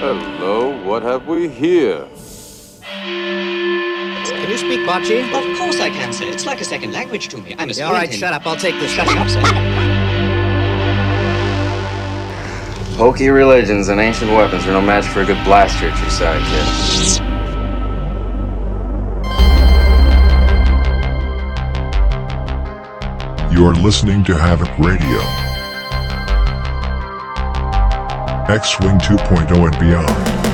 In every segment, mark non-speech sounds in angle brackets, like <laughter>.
Hello, what have we here? Can you speak Bocce? Of course I can, sir. It's like a second language to me. I'm a Yeah, all right, shut up. I'll take this. Shut up, sir. Pokey religions and ancient weapons are no match for a good blaster at your side, kid. You're listening to Havoc Radio. X Wing 2.0 and beyond.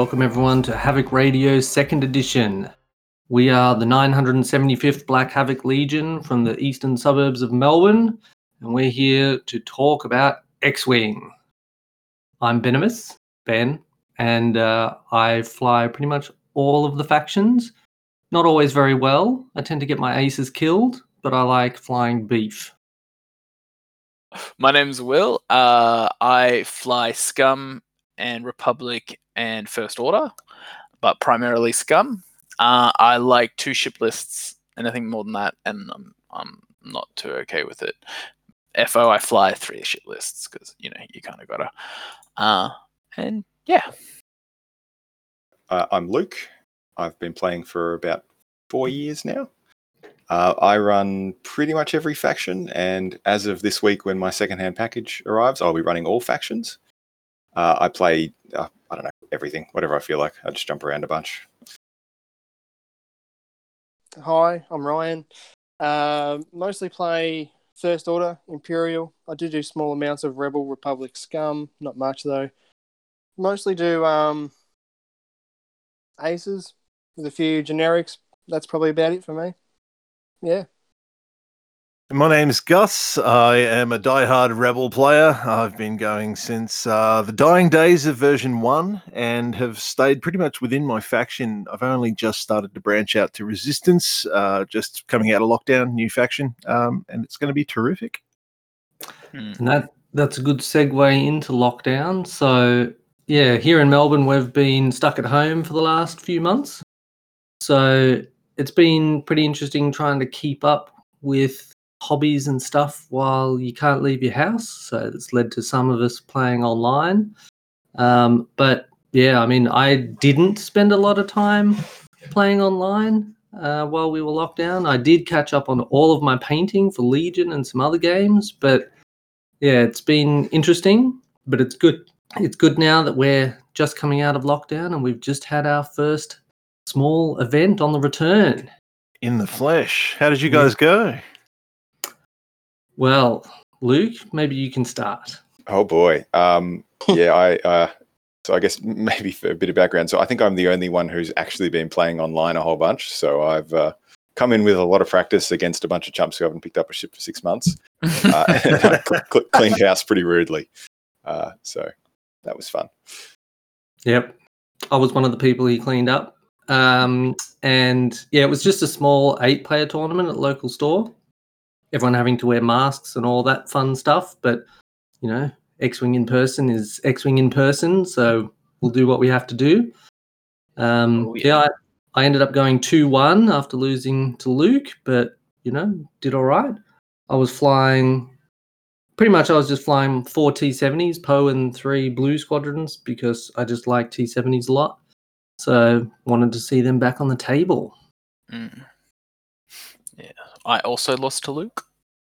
Welcome everyone to Havoc Radio second edition. We are the 975th Black Havoc Legion from the eastern suburbs of Melbourne, and we're here to talk about X Wing. I'm Benimus, Ben, and uh, I fly pretty much all of the factions. Not always very well. I tend to get my aces killed, but I like flying beef. My name's Will. Uh, I fly Scum and Republic and First Order, but primarily Scum. Uh, I like two ship lists. Anything more than that, and I'm I'm not too okay with it. FO, I fly three ship lists because you know you kind of gotta. Uh, and yeah, Uh, I'm Luke. I've been playing for about four years now. Uh, I run pretty much every faction, and as of this week, when my secondhand package arrives, I'll be running all factions. Uh, I play, uh, I don't know, everything, whatever I feel like. I just jump around a bunch. Hi, I'm Ryan. Um mostly play First Order, Imperial. I do do small amounts of Rebel, Republic, Scum. Not much though. Mostly do um, Aces with a few generics. That's probably about it for me. Yeah. My name's Gus. I am a die-hard Rebel player. I've been going since uh, the dying days of version one and have stayed pretty much within my faction. I've only just started to branch out to Resistance, uh, just coming out of lockdown, new faction, um, and it's going to be terrific. Hmm. And that that's a good segue into lockdown. So yeah, here in Melbourne, we've been stuck at home for the last few months. So it's been pretty interesting trying to keep up with hobbies and stuff while you can't leave your house. So it's led to some of us playing online. Um, but yeah, I mean, I didn't spend a lot of time playing online uh, while we were locked down. I did catch up on all of my painting for Legion and some other games, but yeah, it's been interesting, but it's good. It's good now that we're just coming out of lockdown and we've just had our first small event on the return. In the flesh. How did you guys go? Well, Luke, maybe you can start. Oh boy. Um, yeah, I. Uh, so I guess maybe for a bit of background. So I think I'm the only one who's actually been playing online a whole bunch. So I've uh, come in with a lot of practice against a bunch of chumps who haven't picked up a ship for six months. <laughs> uh, <laughs> and I cl- cl- cleaned house pretty rudely. Uh, so that was fun. Yep. I was one of the people he cleaned up. Um, and yeah, it was just a small eight player tournament at local store. Everyone having to wear masks and all that fun stuff. But, you know, X Wing in person is X Wing in person. So we'll do what we have to do. Um, Oh, yeah, yeah. I, I ended up going 2 1 after losing to Luke, but, you know, did all right. I was flying pretty much I was just flying four T70s, Poe and three Blue Squadrons because I just like T70s a lot. So wanted to see them back on the table. Mm. Yeah, I also lost to Luke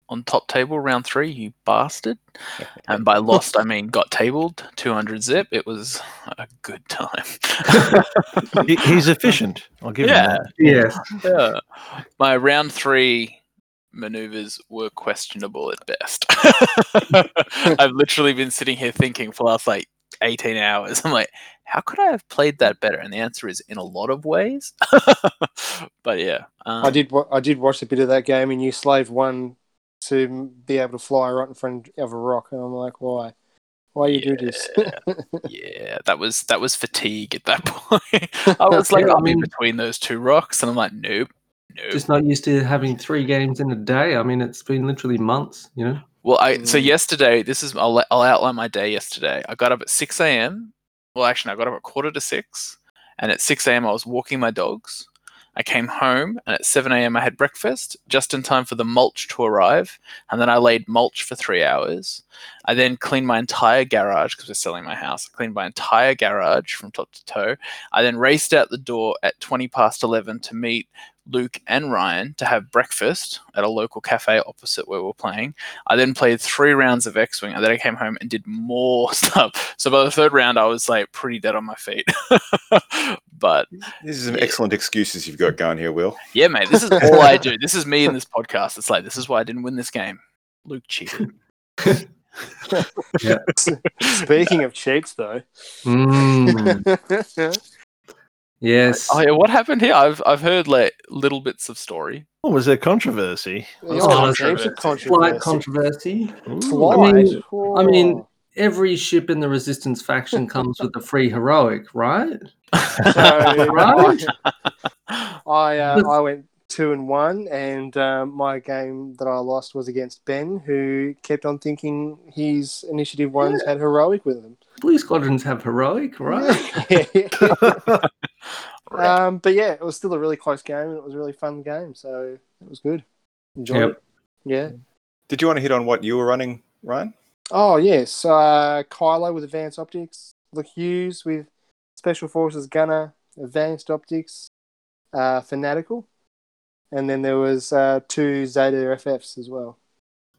on top table round three. You bastard! <laughs> And by lost, I mean got tabled 200 zip. It was a good time. <laughs> He's efficient. I'll give Yeah. him that. Yes. yeah. My round three maneuvers were questionable at best. <laughs> I've literally been sitting here thinking for the last like 18 hours. I'm like, how could I have played that better? And the answer is in a lot of ways. <laughs> but yeah. Um, I did. wa- I did watch a bit of that game, and you slave one to be able to fly right in front of a rock, and I'm like, why? Why you do this? yeah, that was that was fatigue at that <laughs> point. I <laughs> was like, I I'm in between those two rocks, and I'm like, nope, No. Just not used to having three games in a day. I mean, it's been literally months. You know. Well, I so Mm. yesterday. This is I'll I'll outline my day yesterday. I got up at six a.m. Well, actually, I got up at quarter to six, and at six a.m. I was walking my dogs. I came home, and at seven a.m. I had breakfast just in time for the mulch to arrive, and then I laid mulch for three hours. I then cleaned my entire garage because we're selling my house. I cleaned my entire garage from top to toe. I then raced out the door at twenty past eleven to meet Luke and Ryan to have breakfast at a local cafe opposite where we're playing. I then played three rounds of X Wing and then I came home and did more <laughs> stuff. So by the third round, I was like pretty dead on my feet. <laughs> but This is some Yeah. excellent excuses you've got going here, Will. yeah, mate, this is all I do. This is me in this podcast. It's like, this is why I didn't win this game. Luke cheated. <laughs> Speaking of cheats, though. Mm, yes. Oh, yeah, what happened here? I've, I've heard like little bits of story. What was there controversy? Yeah, controversy. heaps of Slight controversy. controversy. Ooh. I mean- Why? I mean, every ship in the Resistance faction <laughs> comes with a free heroic, right? So, <laughs> Right? I uh, I went two and one, and um, my game that I lost was against Ben, who kept on thinking his initiative ones had heroic with them. Blue squadrons have heroic, <laughs> right? um, but yeah, it was still a really close game, and it was a really fun game, so it was good. Enjoyed Yep. it. Yeah. Did you want to hit on what you were running, Ryan? Oh yes, uh, Kylo with advanced optics, LeHuse with special forces gunner, advanced optics, uh, fanatical, and then there was uh, two Zeta FFs as well.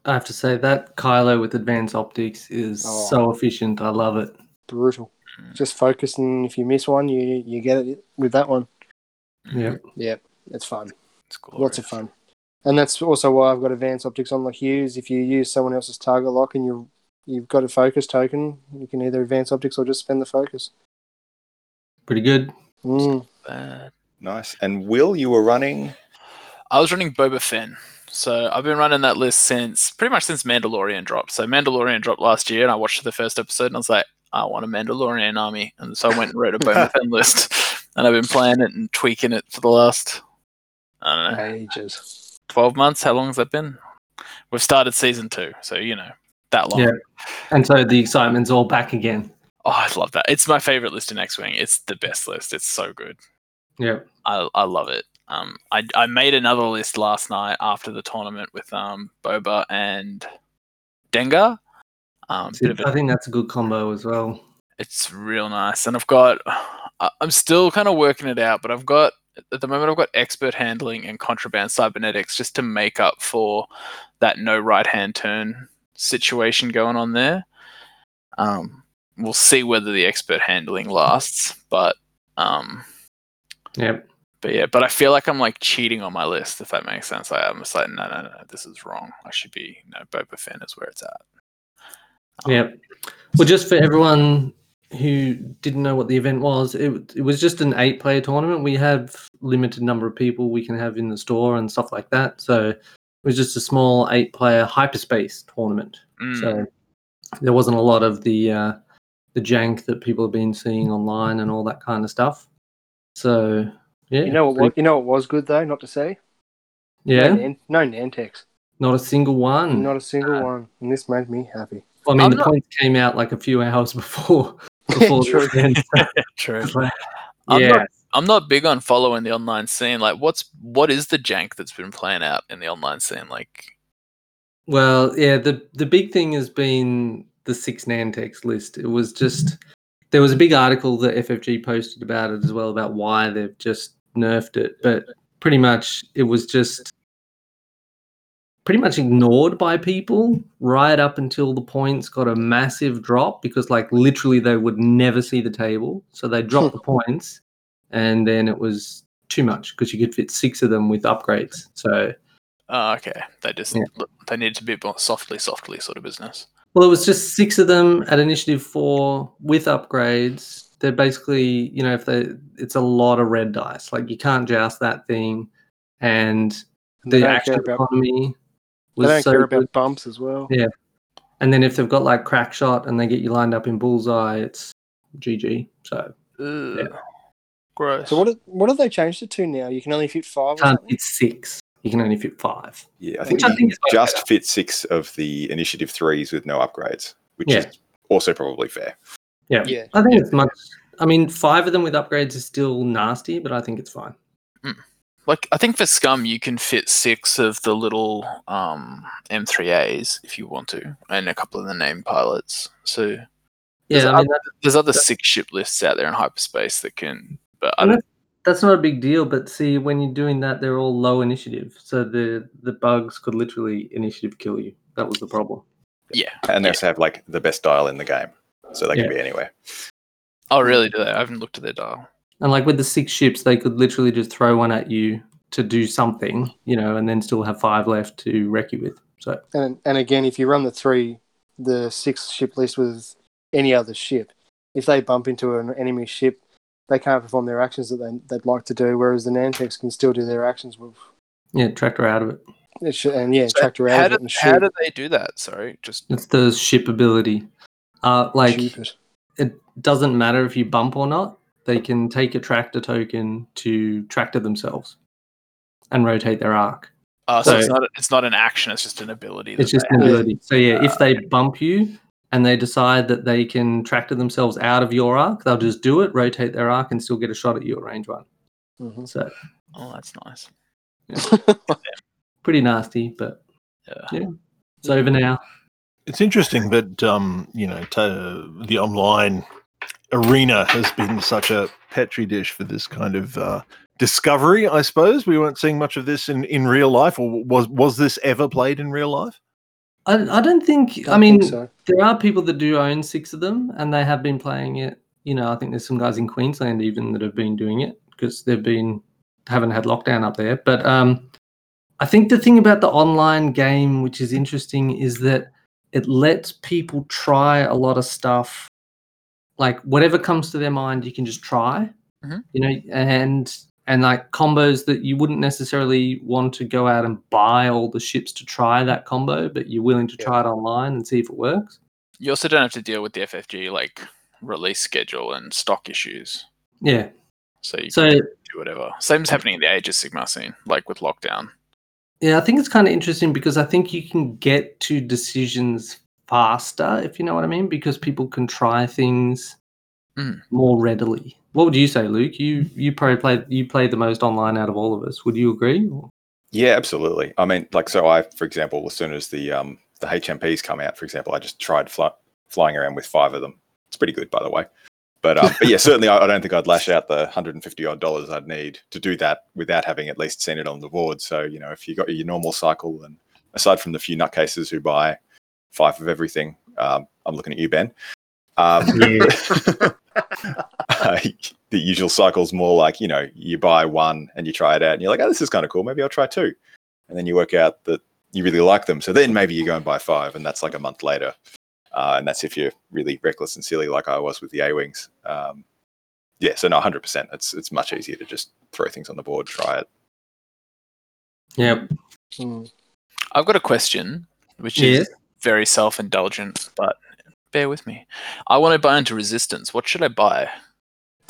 I have to say that Kylo with advanced optics is Oh. so efficient. I love it. Brutal. Just focus, and if you miss one, you you get it with that one. Yeah. Yeah, it's fun. It's cool. Lots of fun. And that's also why I've got advanced optics on LeHuse. If you use someone else's target lock and you you've got a focus token, you can either advance optics or just spend the focus. Pretty good. Mm. Bad. Nice. And Will, you were running. I was running Boba Fett. So I've been running that list since pretty much since Mandalorian dropped. So Mandalorian dropped last year, and I watched the first episode, and I was like, I want a Mandalorian army, and so I went and wrote a <laughs> Boba Fett list, and I've been playing it and tweaking it for the last I don't know Ages. twelve months. How long has that been? We've started season two, so you know that long. Yeah. And so the excitement's all back again. Oh, I love that. It's my favorite list in X Wing. It's the best list. It's so good. Yeah. I I love it. Um, I I made another list last night after the tournament with um Boba and Dengar. Um, bit of a I think that's a good combo as well. it's real nice and i've got I- i'm still kind of working it out but i've got at the moment i've got expert handling and contraband cybernetics just to make up for that no right hand turn situation going on there um we'll see whether the expert handling lasts but um Yep. But yeah but i feel like i'm like cheating on my list if that makes sense like, i'm just like no no no this is wrong i should be no boba fett is where it's at Yeah, Well, just for everyone who didn't know what the event was, it, it was just an eight player tournament. We have limited number of people we can have in the store and stuff like that. So it was just a small eight player hyperspace tournament. Mm. So there wasn't a lot of the uh, the jank that people have been seeing online and all that kind of stuff. So yeah, You know what? pretty- You know what was good though, not to say. yeah, No, Nan- no Nantex. not a single one. Not a single one, and this made me happy. I mean, I'm the not- points came out like a few hours <laughs> before <laughs> before True. the event. <laughs> true It's like, I'm yeah, not I'm not big on following the online scene. Like, what's what is the jank that's been playing out in the online scene? Like, Well, yeah, the the big thing has been the six Nantex list. It was just there was a big article that FFG posted about it as well about why they've just nerfed it, but pretty much it was just pretty much ignored by people right up until the points got a massive drop because like literally they would never see the table. So they dropped the <laughs> points and then it was too much because you could fit six of them with upgrades. So oh, okay, they just Yeah. they need to be more softly, softly sort of business. Well, it was just six of them at initiative four with upgrades. They're basically, you know, if they, it's a lot of red dice. Like you can't joust that thing, and the don't action care about- economy They don't so care good. about bumps as well. Yeah. And then if they've got like crack shot and they get you lined up in bullseye, it's GG. So Ugh. Gross. So what have, what have they changed it to now? You can only fit five. Or Can't something? fit six. You can only fit five. Yeah, I think Which I think is just better. fit six of the initiative threes with no upgrades, which Yeah. is also probably fair. Yeah. Yeah. I think it's much. I mean, five of them with upgrades is still nasty, but I think it's fine. Like I think for Scum you can fit six of the little um, M3As if you want to, and a couple of the named pilots. So There's Yeah, I mean, that, there's other six ship lists out there in hyperspace that can. But I don't. that's not a big deal. But see, when you're doing that, they're all low initiative, so the the bugs could literally initiative kill you. That was the problem. Yeah. And they yeah. also have like the best dial in the game, so they can Yeah. be anywhere. Oh really? Do they? I haven't looked at their dial. And like with the six ships, they could literally just throw one at you to do something, you know, and then still have five left to wreck you with. So And and again, if you run the three, the six ship list with any other ship, if they bump into an enemy ship, they can't perform their actions that they, they'd like to do. Whereas the Nantex can still do their actions with yeah, tractor out of it. it should, and yeah, So tractor how out of do, it and how do they do that? Sorry, just It's the ship ability. Uh, like Stupid. it doesn't matter if you bump or not. They can take a tractor token to tractor themselves and rotate their arc. uh, so, it's not it's not an action. It's just an ability. It's just an ability. So yeah, if they bump you and they decide that they can tractor themselves out of your arc, they'll just do it, rotate their arc, and still get a shot at you at range one. Mhm. So Oh, that's nice. <laughs> pretty nasty, but Yeah. yeah, it's over now. It's interesting that um, you know to, the online arena has been such a petri dish for this kind of uh, discovery. I suppose we weren't seeing much of this in, in real life, or was was this ever played in real life? I, I don't think. I, I mean, think so. there are people that do own six of them, and they have been playing it. You know, I think there's some guys in Queensland even that have been doing it because they've been haven't had lockdown up there. But um, I think the thing about the online game, which is interesting, is that it lets people try a lot of stuff. Like whatever comes to their mind, you can just try. Mhm. You know, and and like combos that you wouldn't necessarily want to go out and buy all the ships to try that combo, but you're willing to Yeah. try it online and see if it works. You also don't have to deal with the FFG like release schedule and stock issues. Yeah. So you So can do whatever. Same as happening in the Age of Sigmar scene, like with lockdown. Yeah, I think it's kind of interesting because I think you can get to decisions faster, if you know what I mean, because people can try things Mm. more readily. What would you say, Luke? You you probably play you play the most online out of all of us. Would you agree? Or- Yeah, absolutely. I mean, like, so I, for example, as soon as the um the HMPs come out, for example, I just tried fly, flying around with five of them. It's pretty good, by the way. But um, but yeah, <laughs> certainly, I, I don't think I'd lash out the hundred and fifty odd dollars I'd need to do that without having at least seen it on the board. So you know, if you got your normal cycle, and aside from the few nutcases who buy five of everything, um, I'm looking at you, Ben. Um, <laughs> uh, <laughs> the usual cycle's more like you know you buy one and you try it out and you're like oh this is kind of cool. Maybe i'll try two. And then you work out that you really like them. So then maybe you go and buy five and that's like a month later uh, and that's if you're really reckless and silly like i was with the a-wings um, yeah so no 100% it's it's much easier to just throw things on the board try it Yep. Mm. I've got a question, which Yes. is very self-indulgent, but bear with me. I want to buy into Resistance. What should I buy?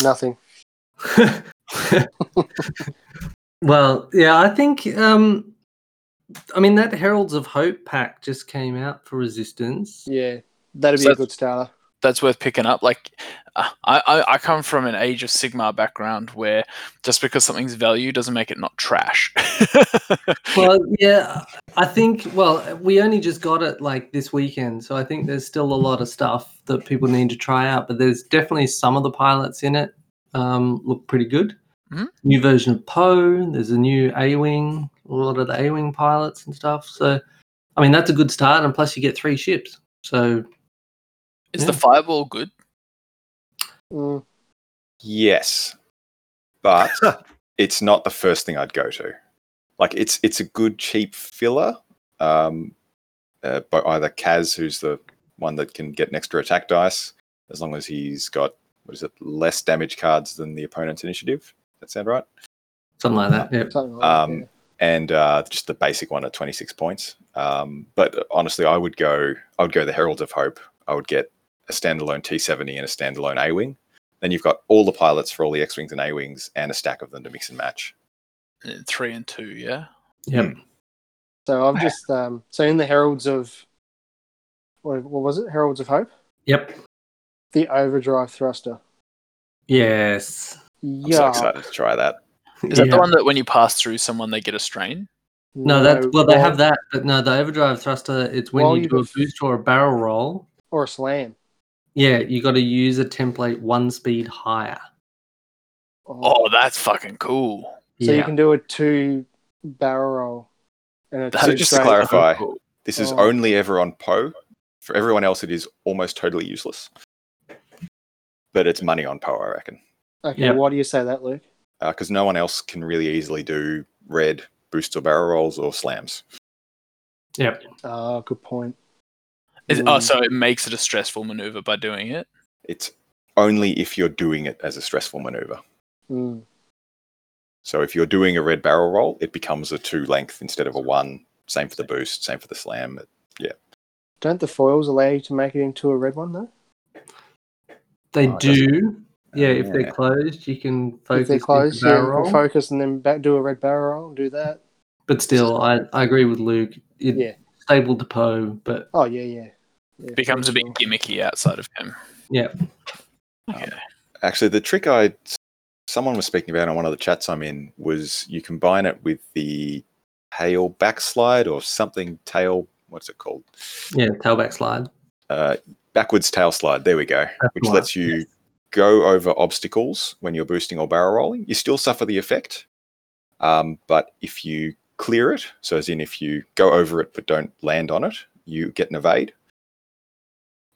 Nothing. <laughs> <laughs> well, yeah, I think um I mean that Heralds of Hope pack just came out for Resistance. Yeah, that'd be So- a good starter. That's worth picking up. Like, uh, I, I I come from an Age of Sigmar background where just because something's value doesn't make it not trash. <laughs> Well, yeah, I think. Well, we only just got it like this weekend, so I think there's still a lot of stuff that people need to try out. But there's definitely some of the pilots in it um, look pretty good. Mhm. New version of Poe. There's a new A-wing. A lot of the A-wing pilots and stuff. So, I mean, that's a good start, and plus you get three ships. So, is the Yeah. Fireball good? Mm. yes but <laughs> it's not the first thing i'd go to like it's it's a good cheap filler um uh, by either kaz who's the one that can get an extra attack dice as long as he's got what is it less damage cards than the opponent's initiative that sound right something like that. Yeah. Something like that, um yeah. and uh just the basic one at 26 points um but honestly i would go i would go the herald of hope i would get a standalone t70 and a standalone a-wing Then you've got all the pilots for all the X wings and A wings, and a stack of them to mix and match. Uh, Three and two, yeah. Yep. So I've just um, so in the Heralds of what, what was it? Heralds of Hope. Yep. The overdrive thruster. Yes. I'm so Yeah. excited to try that. Is that Yeah. the one that when you pass through someone they get a strain? No, that's well, they have that, but no, the overdrive thruster. It's when While you you do a boost or a barrel roll. or a slam. Yeah, you got to use a template one speed higher. Oh, oh. that's fucking cool. So yeah. you can do a two barrel roll. And a So two just to clarify, Cool. this is Oh. only ever on Poe. For everyone else, it is almost totally useless. But it's money on Poe, I reckon, Okay, Yep. why do you say that, Luke? Uh, because no one else can really easily do red boosts or barrel rolls or slams. Yep. Oh, good point. Is, oh, so it makes it a stressful maneuver by doing it. It's only if you're doing it as a stressful maneuver. Mm. So if you're doing a red barrel roll, it becomes a two length instead of a one. Same for the boost, same for the slam. Yeah. Don't the foils allow you to make it into a red one though? They Oh, do. Yeah, if Yeah. they're closed, you can focus. if they're into closed, yeah, barrel you roll. focus and then back do a red barrel roll do that. But still, I, I agree with Luke. It, Yeah. Stable to Poe, but Oh yeah, yeah. Yeah becomes a bit sure. gimmicky outside of him. yeah. Okay. Actually, the trick I someone was speaking about on one of the chats I'm in was you combine it with the tail backslide or something tail. What's it called? Yeah, tail backslide. Uh, backwards tail slide. There we go. That's which right, lets you go over obstacles when you're boosting or barrel rolling. You still suffer the effect, um, but if you clear it, so as in if you go over it but don't land on it, you get an evade.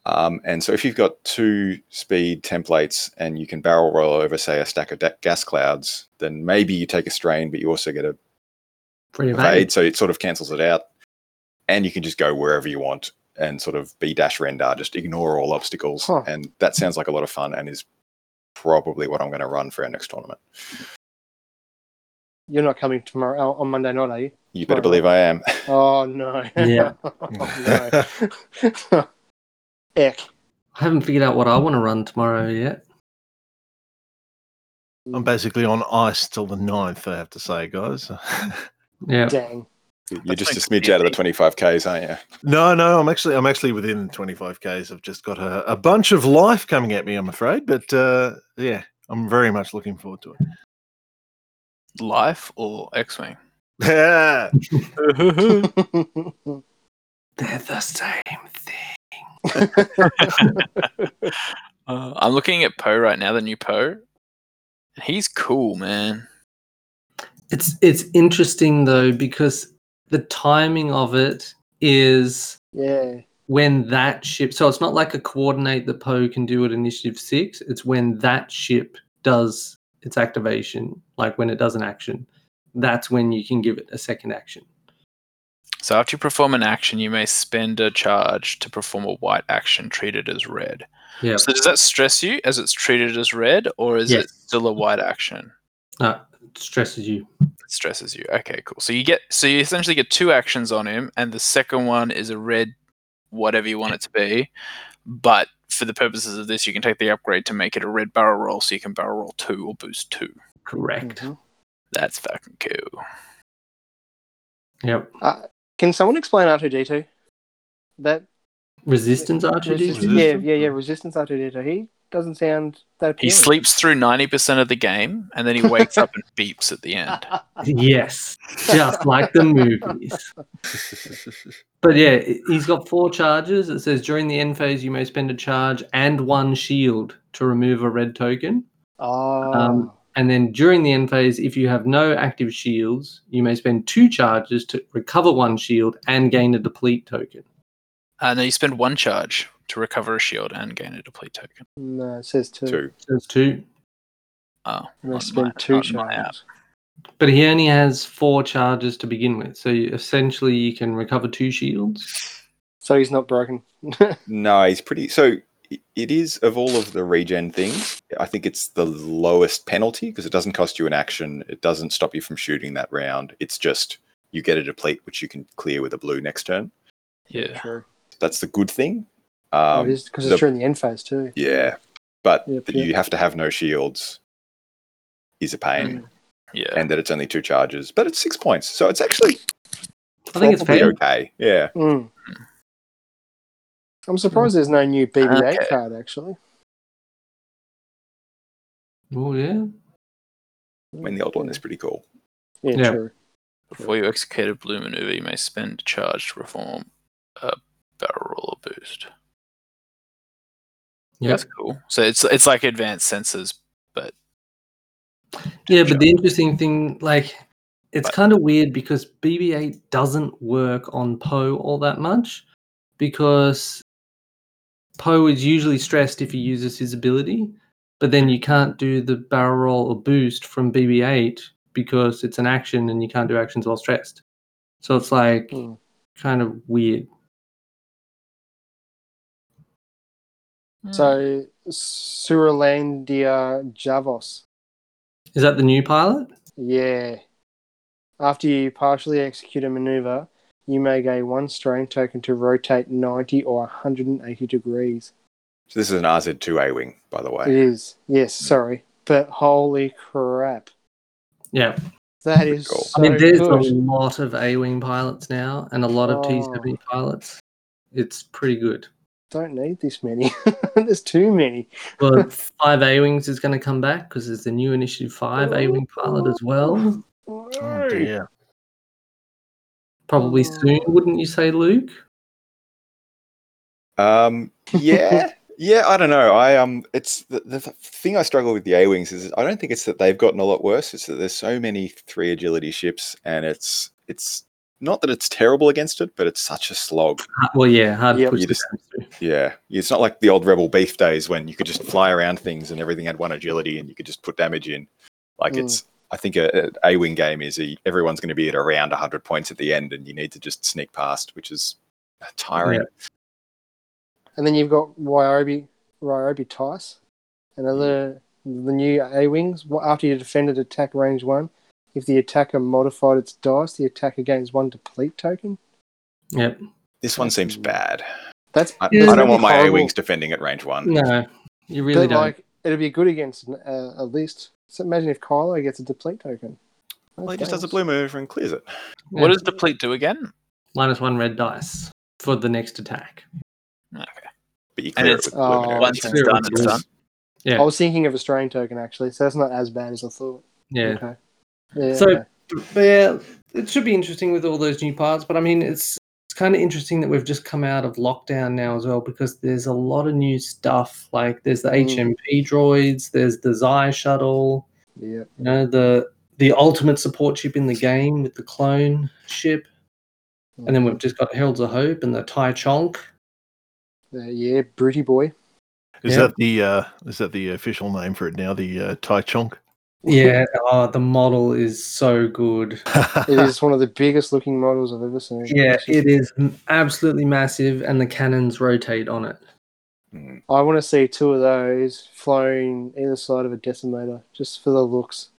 Um, and so if you've got two speed templates and you can barrel roll over, say, a stack of da- gas clouds, then maybe you take a strain, but you also get a Free evade, evade. so it sort of cancels it out. And you can just go wherever you want and sort of be Dash Rendar, just ignore all obstacles. Huh. And that sounds like a lot of fun and is probably what I'm going to run for our next tournament. You're not coming tomorrow oh, on Monday night, are you? You better Right. believe I am. Oh no. Yeah. <laughs> oh, no. <laughs> Eck. I haven't figured out what I want to run tomorrow yet. I'm basically on ice till the 9th, I have to say, guys. <laughs> Yeah. Dang. You're just a smidge out of the 25Ks, aren't you? no, no, I'm actually I'm actually within 25Ks. I've just got a, a bunch of life coming at me, I'm afraid. But uh, yeah, I'm very much looking forward to it. Life or X-wing? <laughs> it. <laughs> They're the same thing. <laughs> Uh, I'm looking at Poe right now, the new Poe. He's cool, man. It's it's interesting though because the timing of it is yeah. when that ship. So it's not like a coordinate that Poe can do at Initiative Six. It's when that ship does its activation, like when it does an action. That's when you can give it a second action. So after you perform an action, you may spend a charge to perform a white action treated as red. Yeah. So does that stress you as it's treated as red, or is Yes. it still a white action? No, it stresses you. It stresses you. Okay, cool. So you get so you essentially get two actions on him, and the second one is a red, whatever you want it to be. But for the purposes of this, you can take the upgrade to make it a red barrel roll, so you can barrel roll two or boost two. Correct. Mhm. That's fucking cool. Yep. Uh, can someone explain R2D2? That Resistance R2D2. resistance, yeah, yeah, yeah. Resistance R2D2. He doesn't sound that Appealing. He sleeps through ninety percent of the game, and then he wakes up and <laughs> beeps at the end. Yes, just like the movies. But yeah, he's got four charges. It says during the end phase, you may spend a charge and one shield to remove a red token. Oh, Um, And then during the end phase, if you have no active shields, you may spend two charges to recover one shield and gain a deplete token. Uh, no, you spend one charge to recover a shield and gain a deplete token. no, it says two. Two. So it's two. Oh, And they spend my- two on charges. But he only has four charges to begin with. So you, essentially, you can recover two shields. So he's not broken. <laughs> No, he's pretty. So i- it is of all of the regen things. I think it's the lowest penalty because it doesn't cost you an action. It doesn't stop you from shooting that round. It's just you get a deplete which you can clear with a blue next turn. Yeah. True. That's the good thing. Oh, Um, it is because the- it's during the end phase too. yeah, but Yep, that yep. you have to have no shields is a pain, Mm. Yeah. and that it's only two charges, but it's six points, so it's actually I think it's fair. okay. Yeah, Mm. I'm surprised there's no new BB-8 Okay. card actually. Oh yeah. I mean the old one is pretty cool. Yeah, Yeah. true. Before you execute a blue maneuver, you may spend a charge to perform a barrel roller boost. Yeah, That's cool. So it's it's like advanced sensors, but Yeah, Sure. but the interesting thing, like, it's But- kind of weird because BB-8 doesn't work on Poe all that much because Poe is usually stressed if he uses his ability, but then you can't do the barrel roll or boost from BB-8 because it's an action and you can't do actions while stressed. So it's like Hmm. kind of weird. So Suralinda Javos. Is that the new pilot? Yeah. After you partially execute a maneuver, you may gain one strain token to rotate 90 or 180 degrees. So this is an RZ2 A wing, by the way. It is. Yes, sorry. But holy crap. Yeah. That is Cool. so I mean, there's good. a lot of A-wing pilots now, and a lot of Oh. T-70 pilots. It's pretty good. Don't need this many. <laughs> there's too many. well, five A-wings is going to come back because there's the new Initiative Five A-wing pilot as well. Oh dear. Probably soon, wouldn't you say, Luke? Um, <laughs> yeah, yeah. I don't know. I um, it's the, the thing I struggle with the A wings is I don't think it's that they've gotten a lot worse. It's that there's so many three agility ships, and it's it's not that it's terrible against it, but it's such a slog. Well, yeah, hard Yep. to push You just- Yeah, it's not like the old Rebel Beef days when you could just fly around things and everything had one agility and you could just put damage in. Like Mm. it's, I think a, a wing game is a, everyone's going to be at around 100 points at the end, and you need to just sneak past, which is tiring. And then you've got Wrobie, Wrobie Tyce, another the new A wings. After you defended attack range one, if the attacker modified its dice, the attacker gains one deplete token. Yep. This one seems bad. That's I, Yeah, I don't want my A wings defending at range one. No, you really but don't. like it'd be good against uh, a list. So imagine if Kylo gets a deplete token. Well, he just does a blue move and clears it. what Yeah. does deplete do again? Minus one red dice for the next attack. Okay. But you And clear it with Oh, maneuver. Once okay. it's done, it's done. Yeah. I was thinking of a strain token actually, so that's not as bad as I thought. Yeah. Okay. Yeah. So- But yeah, it should be interesting with all those new parts. But I mean, it's it's kind of interesting that we've just come out of lockdown now as well because there's a lot of new stuff. Like there's the Mm. HMP droids, there's the Xi shuttle, yeah. you know, the the ultimate support ship in the game with the clone ship, and then we've just got Heralds of Hope and the TIE Chonk. Uh, yeah, Bruty boy. Is Yeah. that the uh, is that the official name for it now? The uh, TIE Chonk. Yeah, oh, the model is so good. <laughs> It is one of the biggest looking models I've ever seen. Yeah, It's just- it is m- absolutely massive, and the cannons rotate on it. Mm. I want to see two of those flying either side of a decimator just for the looks.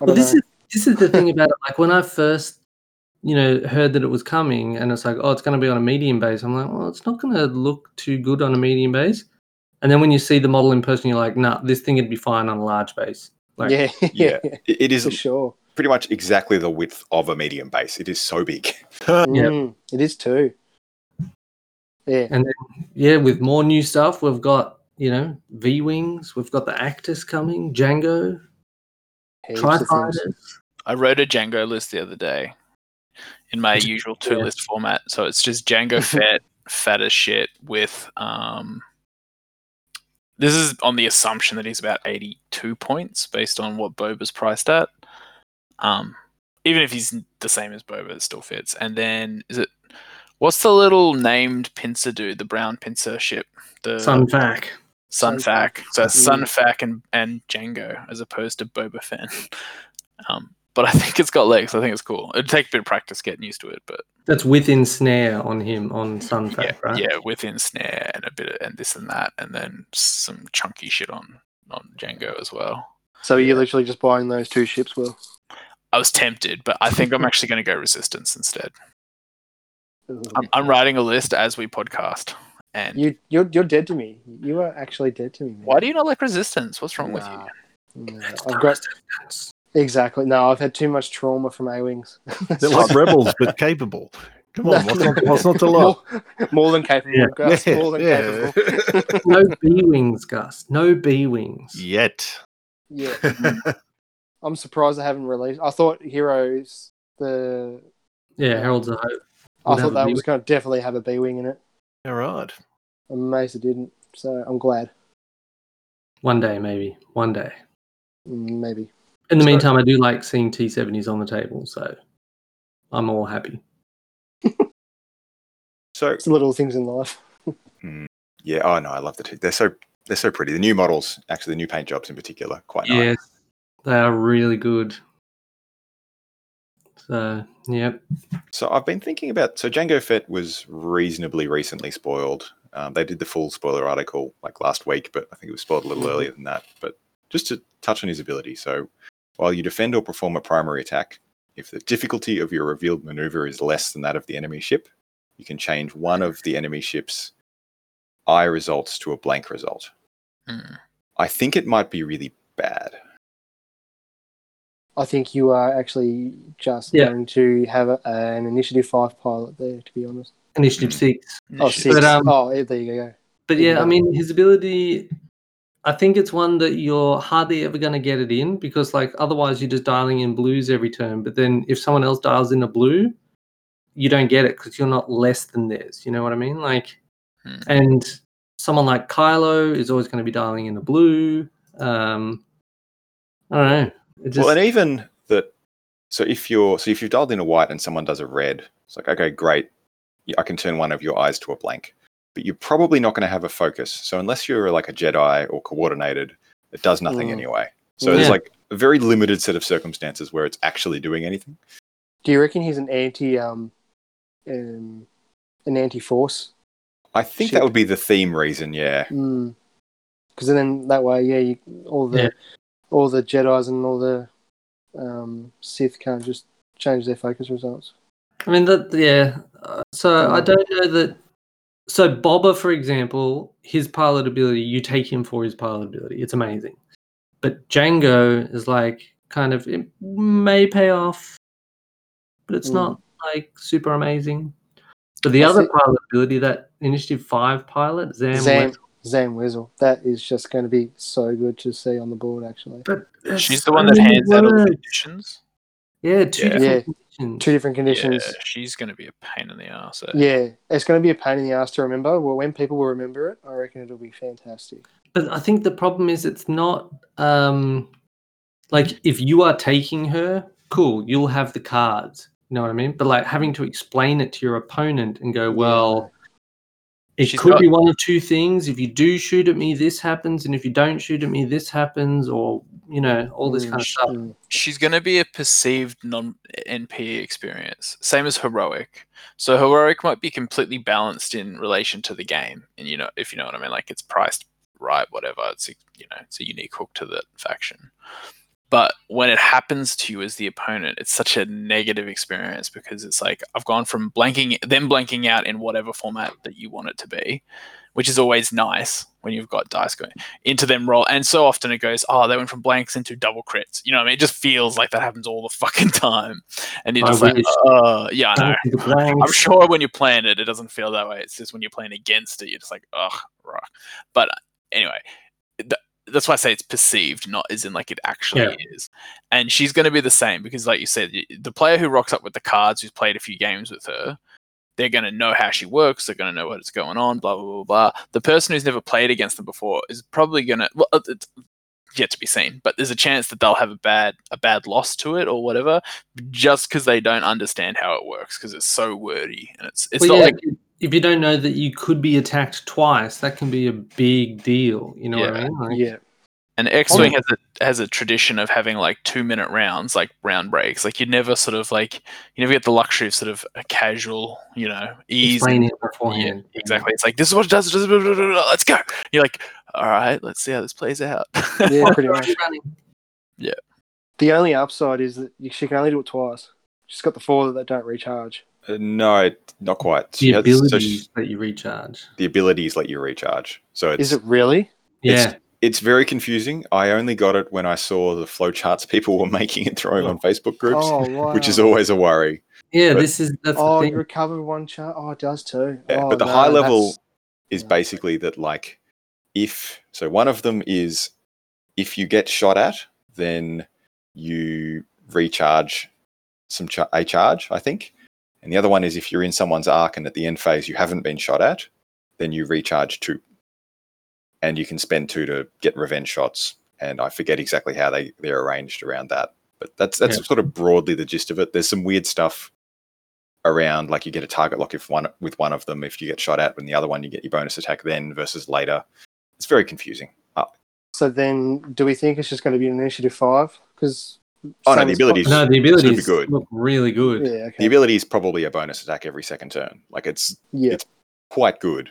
Well, this know. is this is the thing about it. Like when I first, you know, heard that it was coming, and it's like, oh, it's going to be on a medium base. I'm like, well, it's not going to look too good on a medium base. And then when you see the model in person, you're like, nah, this thing would be fine on a large base. Like, yeah, Yeah. yeah, <laughs> It- it is for sure. pretty much exactly the width of a medium base. It is so big. Mm, it is too. Yeah, And then, yeah, with more new stuff, we've got you know V wings, we've got the Actis coming, Django, heaps Tri of I wrote a Django list the other day in my usual two Yeah. list format. So it's just Django <laughs> fat, fat as shit with um this is on the assumption that he's about 82 points based on what Boba's priced at. Um even if he's the same as Boba, it still fits. And then is it what's the little named pincer dude, the brown pincer ship? The Sun Fac. Sunfac. So it's Mm. Sun Fac and, and Django as opposed to Boba Fett. <laughs> Um, but I <laughs> think it's got legs. I think it's cool. It'd take a bit of practice getting used to it, but That's within snare on him on Sun Fac, yeah, right? yeah, within snare and a bit of and this and that, and then some chunky shit on on Django as well. So you're literally just buying those two ships, Will. I was tempted, but I think I'm actually going to go Resistance instead. I'm, I'm writing a list as we podcast, And You you're you're dead to me. You are actually dead to me. Man. why do you not like resistance? What's wrong with you? No, I've got exactly. No, I've had too much trauma from A wings. <laughs> They're like rebels, but capable. Come on, what's not, what's not to love? more, more than capable, Yeah. Gus. Yeah, more than yeah. capable. <laughs> no B wings, Gus. No B wings. Yet. yeah, <laughs> I'm surprised I haven't released. I thought Heroes the. Yeah, Herald's of Hope. I thought that B was going to definitely have a B wing in it. All right. I'm amazed it didn't. So I'm glad. One day, maybe. One day. Mm, Maybe. In the So- meantime, I do like seeing T70s on the table, so I'm all happy. <laughs> So It's the little things in life. yeah, oh no, I love the two. They're so they're so pretty. The new models, actually, the new paint jobs in particular, quite nice. Yes, they are really good. So, yep. So I've been thinking about. So Django Fett was reasonably recently spoiled. Um, they did the full spoiler article like last week, but I think it was spoiled a little earlier than that. But just to touch on his ability. So while you defend or perform a primary attack, if the difficulty of your revealed maneuver is less than that of the enemy ship, you can change one of the enemy ship's eye results to a blank result. Hmm. I think it might be really bad. I think you are actually just Yeah. going to have a, an Initiative 5 pilot there, to be honest. Initiative Mm. 6. Oh, Initiative. six. But, um, oh, there you go. But yeah, I mean, his ability, I think it's one that you're hardly ever going to get it in because, like, otherwise you're just dialing in blues every turn. But then if someone else dials in a blue, you don't get it because you're not less than theirs. You know what I mean? Like, Hmm. and someone like Kylo is always going to be dialing in a blue. Um, I don't know. It just, well, and even that. So if you're so if you've dialed in a white and someone does a red, it's like okay, great. I can turn one of your eyes to a blank, but you're probably not going to have a focus. So unless you're like a Jedi or coordinated, it does nothing Mm. anyway. So there's like a very limited set of circumstances where it's actually doing anything. Do you reckon he's an anti um, um an anti force? I think Ship. that would be the theme reason. Yeah. Because then that way, yeah, you, all the Yeah. all the Jedi's and all the um, Sith can't just change their focus results. I mean that yeah. Uh, so I don't know that. So Boba, for example, his pilot ability, you take him for his pilot ability. It's amazing. But Django is like kind of it may pay off, but it's Mm. not like super amazing. But the I other see- pilot ability, that Initiative Five pilot, Zam, Zam Wes- Zam Wesell, that is just going to be so good to see on the board. Actually, but She's the one that many hands out all the words. conditions. Yeah, two Yeah. different Yeah. Conditions. two different conditions. Yeah, she's going to be a pain in the ass. eh? Yeah, it's going to be a pain in the ass to remember. Well, when people will remember it, I reckon it'll be fantastic. But I think the problem is it's not um like if you are taking her, cool, you'll have the cards. You know what I mean? But like having to explain it to your opponent and go, well, it She's could got- be one of two things. If you do shoot at me, this happens, and if you don't shoot at me, this happens, or you know, all this Mm, kind of stuff. she's going to be a perceived non NP experience, same as heroic. So heroic might be completely balanced in relation to the game, and you know if you know what I mean, like it's priced right, whatever. It's a, you know it's a unique hook to the faction. But when it happens to you as the opponent, it's such a negative experience because it's like I've gone from blanking them blanking out in whatever format that you want it to be, which is always nice when you've got dice going into them roll. And so often it goes, oh, they went from blanks into double crits. You know what I mean? It just feels like that happens all the <laughs> fucking time. And you're I just like, wish. uh, yeah, i know i'm sure when you're playing it, it doesn't feel that way. It's just when you're playing against it, you're just like, ugh, right. But anyway, th- that's why I say it's perceived, not as in like it actually Yeah. is. And she's going to be the same because, like you said, the player who rocks up with the cards, who's played a few games with her, they're going to know how she works. They're going to know what's going on. Blah blah blah blah. The person who's never played against them before is probably going to. Well, uh, it's yet to be seen, but there's a chance that they'll have a bad a bad loss to it or whatever, just because they don't understand how it works because it's so wordy and it's it's Well, not yeah, like if you don't know that you could be attacked twice, that can be a big deal. You know what I mean? Like, Yeah, And X Wing has a has a tradition of having like two minute rounds, like round breaks. Like you never sort of like you never get the luxury of sort of a casual, you know, easy. Explain it Yeah, exactly. It's like this is what it does. blah, blah, blah, blah, Let's go. You're like, all right, let's see how this plays out. <laughs> yeah, pretty much. Running. The only upside is that she can only do it twice. She's got the four that don't recharge. Uh, no, not quite. The She has- so abilities she- that you recharge. the abilities let you recharge. So it's Is it really? Yeah. it's very confusing. I only got it when I saw the flowcharts people were <laughs> making and throwing on Facebook groups, Oh, wow. which is always a worry. Yeah, But- this is that's Oh, the you thing. recover one chart. Oh, it does too. Yeah, oh, but the no, high level that's- is yeah. basically that like if so one of them is if you get shot at then you recharge some cha- a charge i think and the other one is if you're in someone's arc and at the end phase you haven't been shot at then you recharge two and you can spend two to get revenge shots. And i forget exactly how they they're arranged around that. But that's that's Yeah. sort of broadly the gist of it. There's some weird stuff around like you get a target lock if one with one of them if you get shot at and the other one you get your bonus attack then versus later. It's very confusing. Uh, So then, do we think it's just going to be an initiative five? Because Oh, no, the abilities- No, the It's gonna abilities good. look really good. Yeah. Okay. the ability is probably a bonus attack every second turn like it's yeah. it's quite good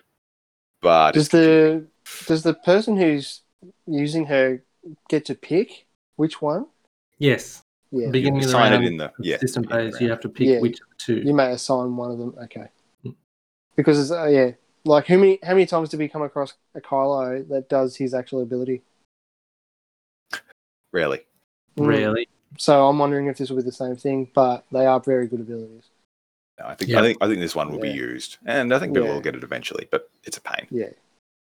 but Does the does the person who's using her get to pick which one? Yes. Yeah. Beginning of the sign it in the yeah system beginning phase, the you have to pick Yeah. which two. You may assign one of them. Okay. Mm. Because it's, uh, yeah, like how many how many times did we come across a Kylo that does his actual ability? rarely Mm. Really. So I'm wondering if this will be the same thing, but they are very good abilities. No, i think Yeah. i think i think this one will be used and i think people Yeah. will get it eventually but it's a pain Yeah.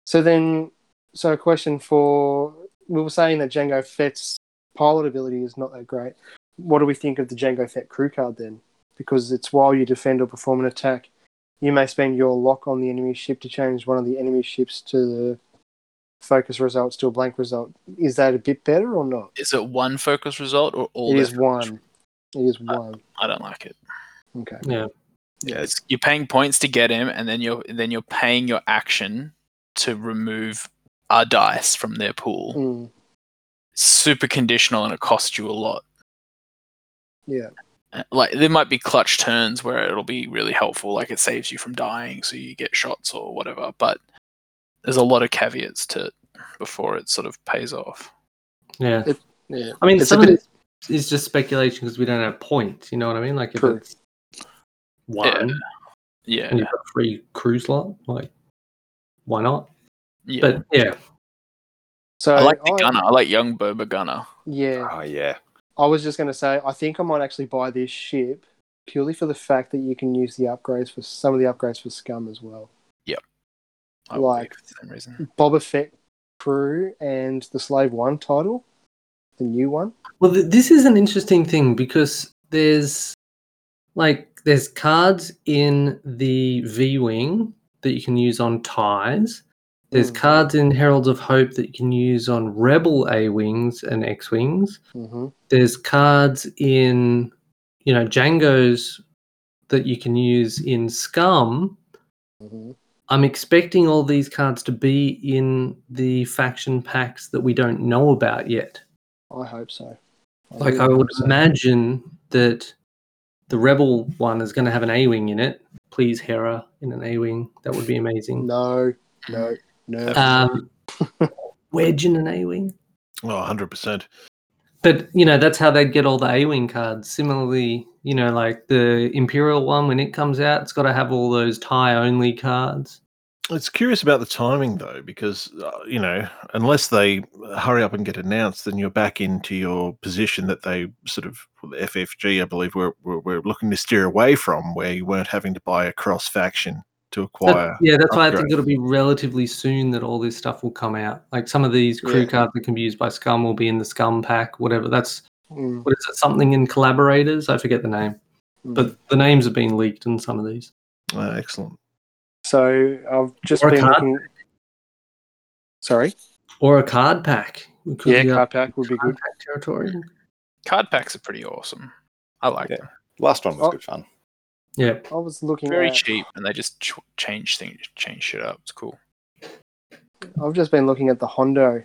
So then, so a question for we were saying that Jango Fett's pilot ability is not that great. What do we think of the Jango Fett crew card then? Because it's while you defend or perform an attack, you may spend your lock on the enemy ship to change one of the enemy ships to the focus results to a blank result. Is that a bit better or not? Is it one focus result or all? it their is one. It is one. I don't like it. Okay. Yeah. yeah it's You're paying points to get him, and then you're then you're paying your action to remove a dice from their pool. Mm, Super conditional, and it costs you a lot. yeah. Uh, Like there might be clutch turns where it'll be really helpful, like it saves you from dying, so you get shots or whatever. But there's a lot of caveats to it before it sort of pays off. Yeah. Yeah. I mean, It's a some of it is just speculation because we don't have points. You know what I mean? Like if True. it's one Yeah, and you've got a free crew slot, like why not? yeah. But yeah, So I like the gunner. I like young Boba gunner. Yeah. oh yeah I was just going to say, I think I might actually buy this ship purely for the fact that you can use the upgrades for some of the upgrades for Scum as well. I Like- for the same reason. Boba Fett crew and the Slave One title, the new one. Well, th- this is an interesting thing because there's like there's cards in the V Wing that you can use on ties. There's Mm. cards in Heralds of Hope that you can use on Rebel A Wings and X Wings. Mm-hmm. There's cards in you know Jango's that you can use in Scum. Mm-hmm. I'm expecting all these cards to be in the faction packs that we don't know about yet. I hope so. Like really I would hope so. imagine that the rebel one is going to have an A-wing in it. Please, Hera in an A-wing. That would be amazing. No, no, no. Um, <laughs> Wedge in an A-wing. Oh, 100%. But you know that's how they'd get all the A-wing cards. Similarly, you know, like the Imperial one when it comes out, it's got to have all those tie-only cards. It's curious about the timing, though, because, uh, you know, unless they hurry up and get announced, then you're back into your position that they sort of, FFG, I believe, we're, we're, we're looking to steer away from, where you weren't having to buy a cross faction to But, acquire. yeah, that's why I think it'll be relatively soon that all this stuff will come out. Like some of these crew Yeah. cards that can be used by Scum will be in the Scum pack, whatever. That's Mm, what is it? Something in collaborators? I forget the name, mm. but the names have been leaked in some of these. Uh, excellent. so I've just Or a been card. looking. Sorry. Or a card pack. Could Yeah, card pack would be card good. pack territory. Card packs are pretty awesome. I like Yeah. them. last one was Oh. good fun Yeah. I was looking Very at. cheap, and they just ch- change things, change shit up. It's cool. I've just been looking at the Hondo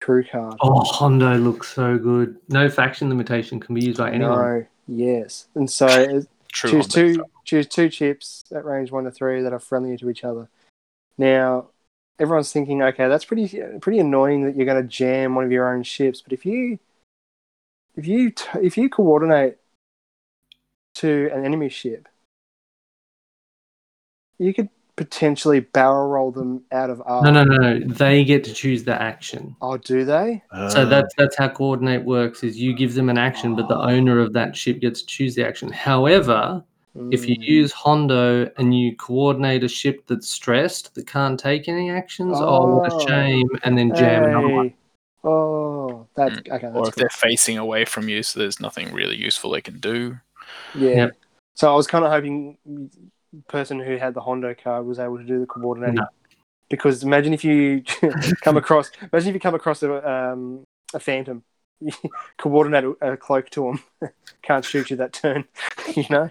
crew card. Oh, Hondo looks so good. No faction limitation can be used by anyone. No, yes, and so it- True. choose Hondo two choose two chips at range one to three that are friendly to each other. Now, everyone's thinking, okay, that's pretty pretty annoying that you're going to jam one of your own ships. But if you if you t- if you coordinate to an enemy ship, you could potentially barrel roll them out of R. No, no, no, no. They get to choose the action. Oh, do they? So Uh, that's that's how coordinate works. Is you give them an action, but the owner of that ship gets to choose the action. However, if you Mm. use Hondo and you coordinate a ship that's stressed that can't take any actions, oh, what Oh. a shame! And then jam another one. Hey. Oh, that's Mm. okay. or if cool. they're facing away from you, so there's nothing really useful they can do. Yeah. Yep. So I was kind of hoping the person who had the Hondo card was able to do the coordinating. No. Because imagine if you <laughs> come across, imagine if you come across a um, a phantom, <laughs> coordinate a, a cloak to them, <laughs> can't shoot you that turn, you know,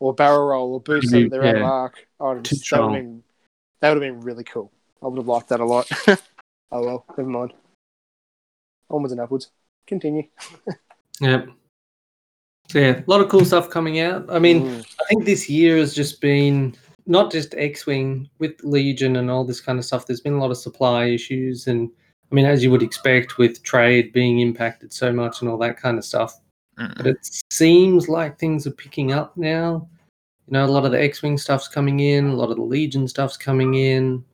or barrel roll or boost out of Yeah. arc. I would that would have been that would have been really cool. I would have liked that a lot. oh well, never mind. Onwards and upwards. Continue. Yep. So yeah, a lot of cool stuff coming out. I mean, Mm. I think this year has just been not just X-wing with Legion and all this kind of stuff. There's been a lot of supply issues, and I mean, as you would expect, with trade being impacted so much and all that kind of stuff. Mm. But it seems like things are picking up now. You know, a lot of the X-wing stuff's coming in, a lot of the Legion stuff's coming in.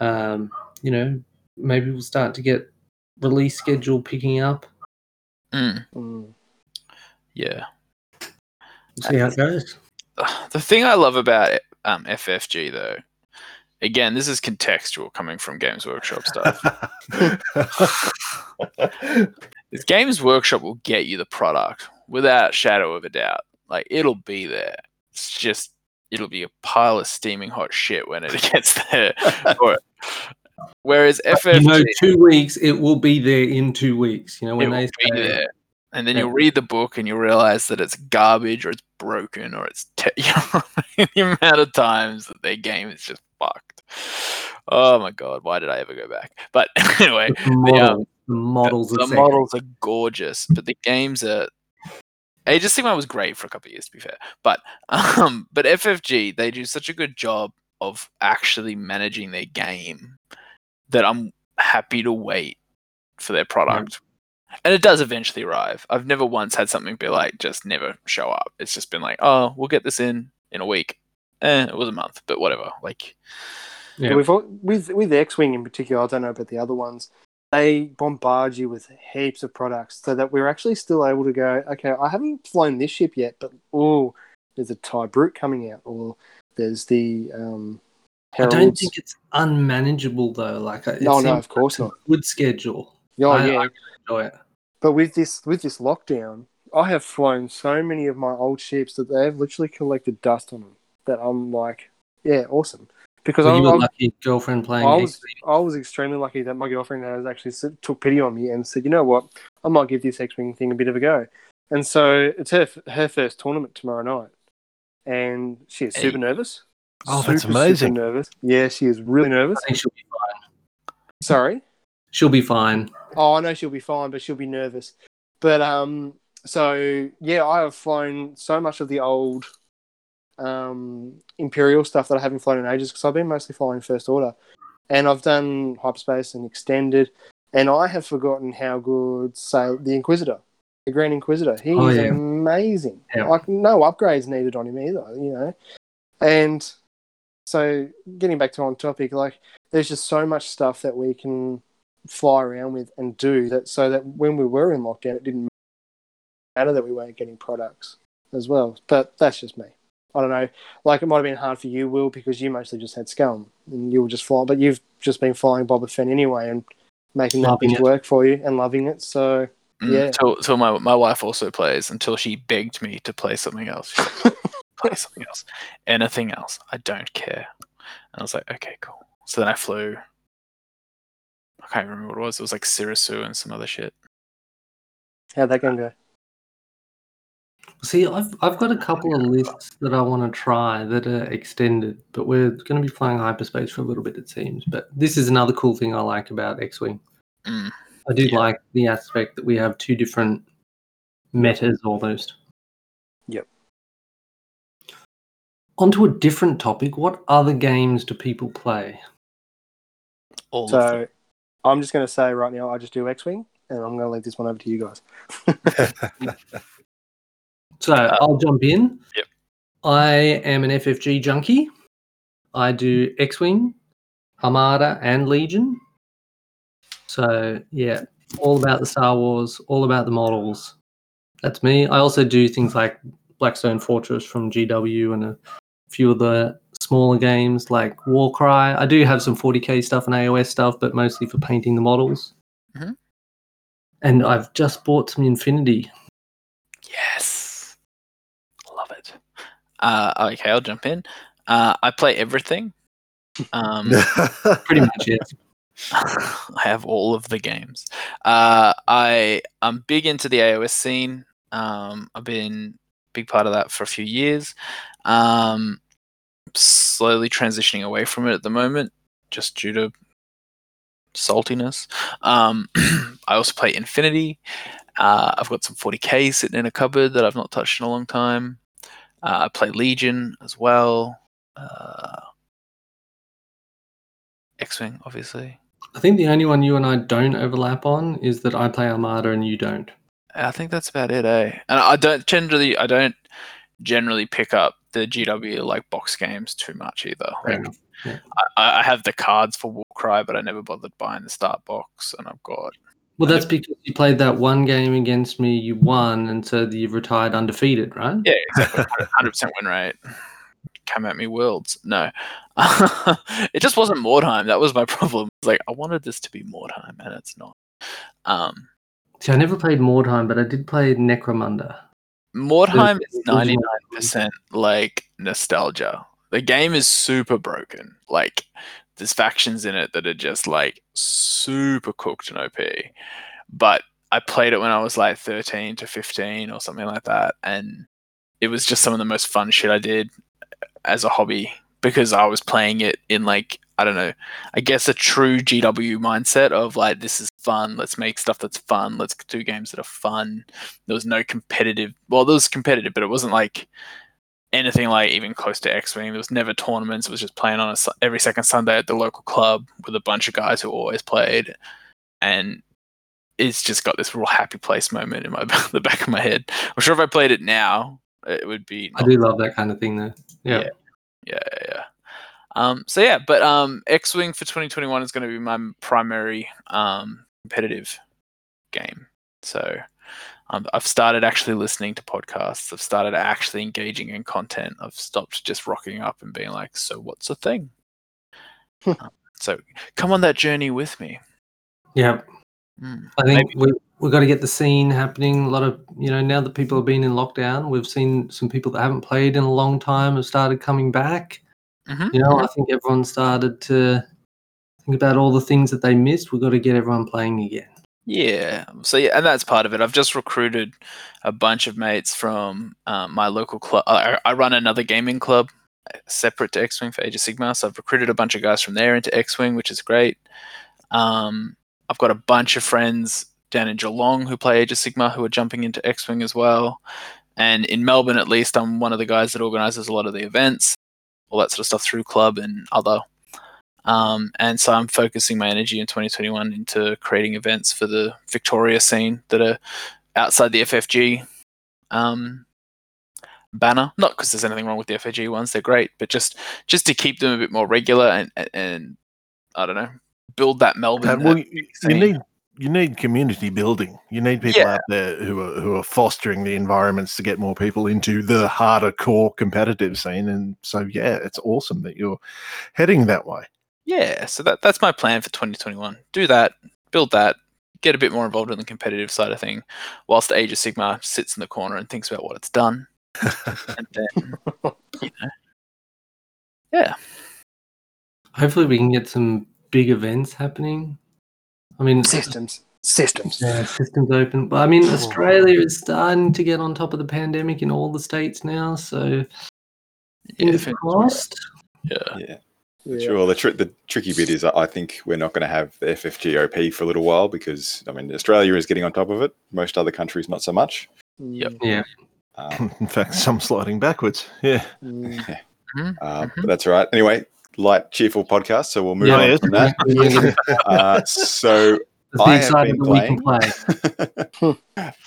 Um, you know, maybe we'll start to get release schedule picking up. Mm, Yeah. See how it goes. <sighs> the thing I love about um, FFG though, again, this is contextual coming from Games Workshop stuff. <laughs> <laughs> is Games Workshop will get you the product without shadow of a doubt. Like it'll be there. It's just it'll be a pile of steaming hot shit when it <laughs> gets there. Whereas FFG, You know, two weeks, it will be there in two weeks. You know, when they be say, there. And then you'll read the book and you'll realize that it's garbage or it's broken or it's te- <laughs> you know, the amount of times that their game is just fucked. Oh my god, why did I ever go back? But <laughs> anyway, the model, the the, models, the are models are gorgeous, but the games are. Age of Sigmar was great for a couple of years, to be fair, but <laughs> um, but FFG they do such a good job of actually managing their game that I'm happy to wait for their product. And it does eventually arrive. I've never once had something be like just never show up. It's just been like, oh, we'll get this in in a week. Eh, it was a month, but whatever. Like, Yeah. But We've, al- with with X Wing in particular, I don't know about the other ones. They bombard you with heaps of products, so that we're actually still able to go. Okay, I haven't flown this ship yet, but oh, there's a Tie Brute coming out, or there's the um, I don't think it's unmanageable though. Like, it No, no, of course not. a Good schedule. Oh I- yeah, I enjoy it. But with this with this lockdown, I have flown so many of my old ships that they've literally collected dust on them. That I'm like, yeah, awesome. Because Well, I'm, you were I'm- lucky girlfriend playing. I X- was I was extremely lucky that my girlfriend has actually took pity on me and said, you know what, I might give this X Wing thing a bit of a go. And so it's her her first tournament tomorrow night, and she is super Hey. nervous. Oh, that's amazing. Super nervous. Yeah, she is really nervous. I think she'll be fine. Sorry. She'll be fine. Oh, I know she'll be fine, but she'll be nervous. But um, so yeah, I have flown so much of the old um Imperial stuff that I haven't flown in ages because I've been mostly flying First Order, and I've done hyperspace and extended, and I have forgotten how good say the Inquisitor, the Grand Inquisitor. He Oh, is yeah. amazing. Yeah. Like no upgrades needed on him either, you know, and so getting back to on topic, like there's just so much stuff that we can fly around with and do that so that when we were in lockdown it didn't matter that we weren't getting products as well but that's just me i don't know like it might have been hard for you will because you mostly just had scum and you were just flying but you've just been flying boba fett anyway and making that Loving bitch it. work for you and loving it so mm, Yeah. Till, till my my wife also plays until she begged me to play something else. Like, play something else, anything else. I don't care. And I was like, okay, cool. So then I flew. I can't remember what it was. It was like Serissu and some other shit. how'd that going go See, I've I've got a couple of lists that I want to try that are extended, but we're going to be flying hyperspace for a little bit, it seems. But this is another cool thing I like about X-wing. Mm. I do Yeah. like the aspect that we have two different metas almost. Yep. Onto a different topic. What other games do people play? All of them. so i'm just going to say right now i just do x-wing and i'm going to leave this one over to you guys <laughs> So I'll jump in. yep. I am an FFG junkie. I do X-wing, Armada, and Legion. So yeah, all about the Star Wars, all about the models. That's me. I also do things like Blackstone Fortress from GW and a few of the smaller games like Warcry. I do have some 40k stuff and AOS stuff, but mostly for painting the models. Mhm. And I've just bought some Infinity. Yes. Love it. Uh, okay, I'll jump in. Uh, I play everything. Um, <laughs> Pretty much, yes. <laughs> I have all of the games. Uh, I I'm big into the AOS scene. Um, I've been a big part of that for a few years. Um, slowly transitioning away from it at the moment, just due to saltiness. Um, <clears throat> I also play Infinity. Uh, I've got some 40k sitting in a cupboard that I've not touched in a long time. Uh, I play Legion as well. Uh, X-wing, obviously. I think the only one you and I don't overlap on is that I play Armada and you don't. I think that's about it, eh? And I don't generally, I don't generally pick up the GW like box games too much either. Like. Yeah. I, I have the cards for Warcry, but I never bothered buying the start box, and I've got Well, that's because you played that one game against me, you won, and so you've retired undefeated, right? yeah, exactly, <laughs> hundred percent win rate. Come at me, worlds. No, <laughs> it just wasn't Mordheim. That was my <laughs> problem. It's like I wanted this to be Mordheim, and it's not. Um, See, I never played Mordheim, but I did play Necromunda. Mordheim is ninety nine percent like nostalgia. The game is super broken. Like there's factions in it that are just like super cooked and OP. But I played it when I was like thirteen to fifteen or something like that, and it was just some of the most fun shit I did as a hobby because I was playing it in like I don't know, I guess a true GW mindset of like this is fun. Let's make stuff that's fun. Let's do games that are fun. There was no competitive. Well, there was competitive, but it wasn't like anything like even close to X Wing. There was never tournaments. It was just playing on a, every second Sunday at the local club with a bunch of guys who always played, and it's just got this real happy place moment in my <laughs> the back of my head. I'm sure if I played it now, it would be. I do love that kind of thing, though. Yeah. Yeah. Yeah, yeah. Um, so yeah, but um, X Wing for 2021 is going to be my primary um, competitive game. So um, I've started actually listening to podcasts. I've started actually engaging in content. I've stopped just rocking up and being like, "So what's the thing?" Um, so come on that journey with me. Yeah. Mm. I think we we've got to get the scene happening. A lot of you know now that people have been in lockdown, we've seen some people that haven't played in a long time have started coming back. Mhm. You know, I think everyone started to think about all the things that they missed. We've got to get everyone playing again. Yeah. So yeah, and that's part of it. I've just recruited a bunch of mates from um, my local club. I, I run another gaming club separate to X Wing for Age of Sigmar. So I've recruited a bunch of guys from there into X Wing, which is great. Um, I've got a bunch of friends down in Geelong who play Age of Sigmar who are jumping into X Wing as well. And in Melbourne, at least, I'm one of the guys that organises a lot of the events, all that sort of stuff through club and other. Um, and so I'm focusing my energy in 2021 into creating events for the Victoria scene that are outside the FFG um, banner. Not because there's anything wrong with the FFG ones; they're great, but just just to keep them a bit more regular and and, and I don't know, build that Melbourne. Uh, well, uh, you, you need you need community building. You need people Yeah. out there who are who are fostering the environments to get more people into the harder core competitive scene. And so, yeah, it's awesome that you're heading that way. Yeah, so that that's my plan for 2021. Do that, build that, get a bit more involved in the competitive side of thing, whilst Age of Sigmar sits in the corner and thinks about what it's done, <laughs> and then you know, yeah, Hopefully, we can get some big events happening. I mean, Systems. Systems. Yeah, systems open. But I mean, Australia is starting to get on top of the pandemic in all the states now. So, yeah, fingers fingers crossed. yeah. Yeah. Yeah. Sure. The, tr- the tricky bit is I think we're not going to have the FFGOP for a little while because, I mean, Australia is getting on top of it. Most other countries, not so much. Yep. Yeah. Um, <laughs> In fact, some sliding backwards. Yeah. <laughs> Mm. Mhm, uh, mhm. But that's all right. Anyway, light, cheerful podcast. So we'll move Yeah, on from that. <laughs> Uh, so Let's I have been we can play.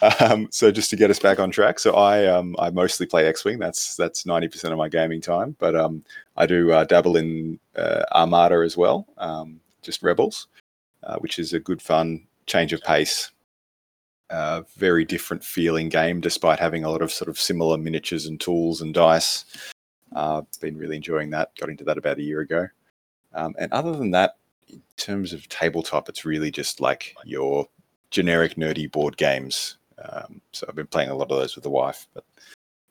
<laughs> um, so just to get us back on track, so I um, I mostly play X-wing. That's that's ninety percent of my gaming time. But um, I do uh, dabble in uh, Armada as well, um, just Rebels, uh, which is a good fun change of pace. Uh, very different feeling game, despite having a lot of sort of similar miniatures and tools and dice. Uh, been really enjoying that. Got into that about a year ago. Um, and other than that, in terms of tabletop, it's really just like your generic nerdy board games. Um, so I've been playing a lot of those with the wife, but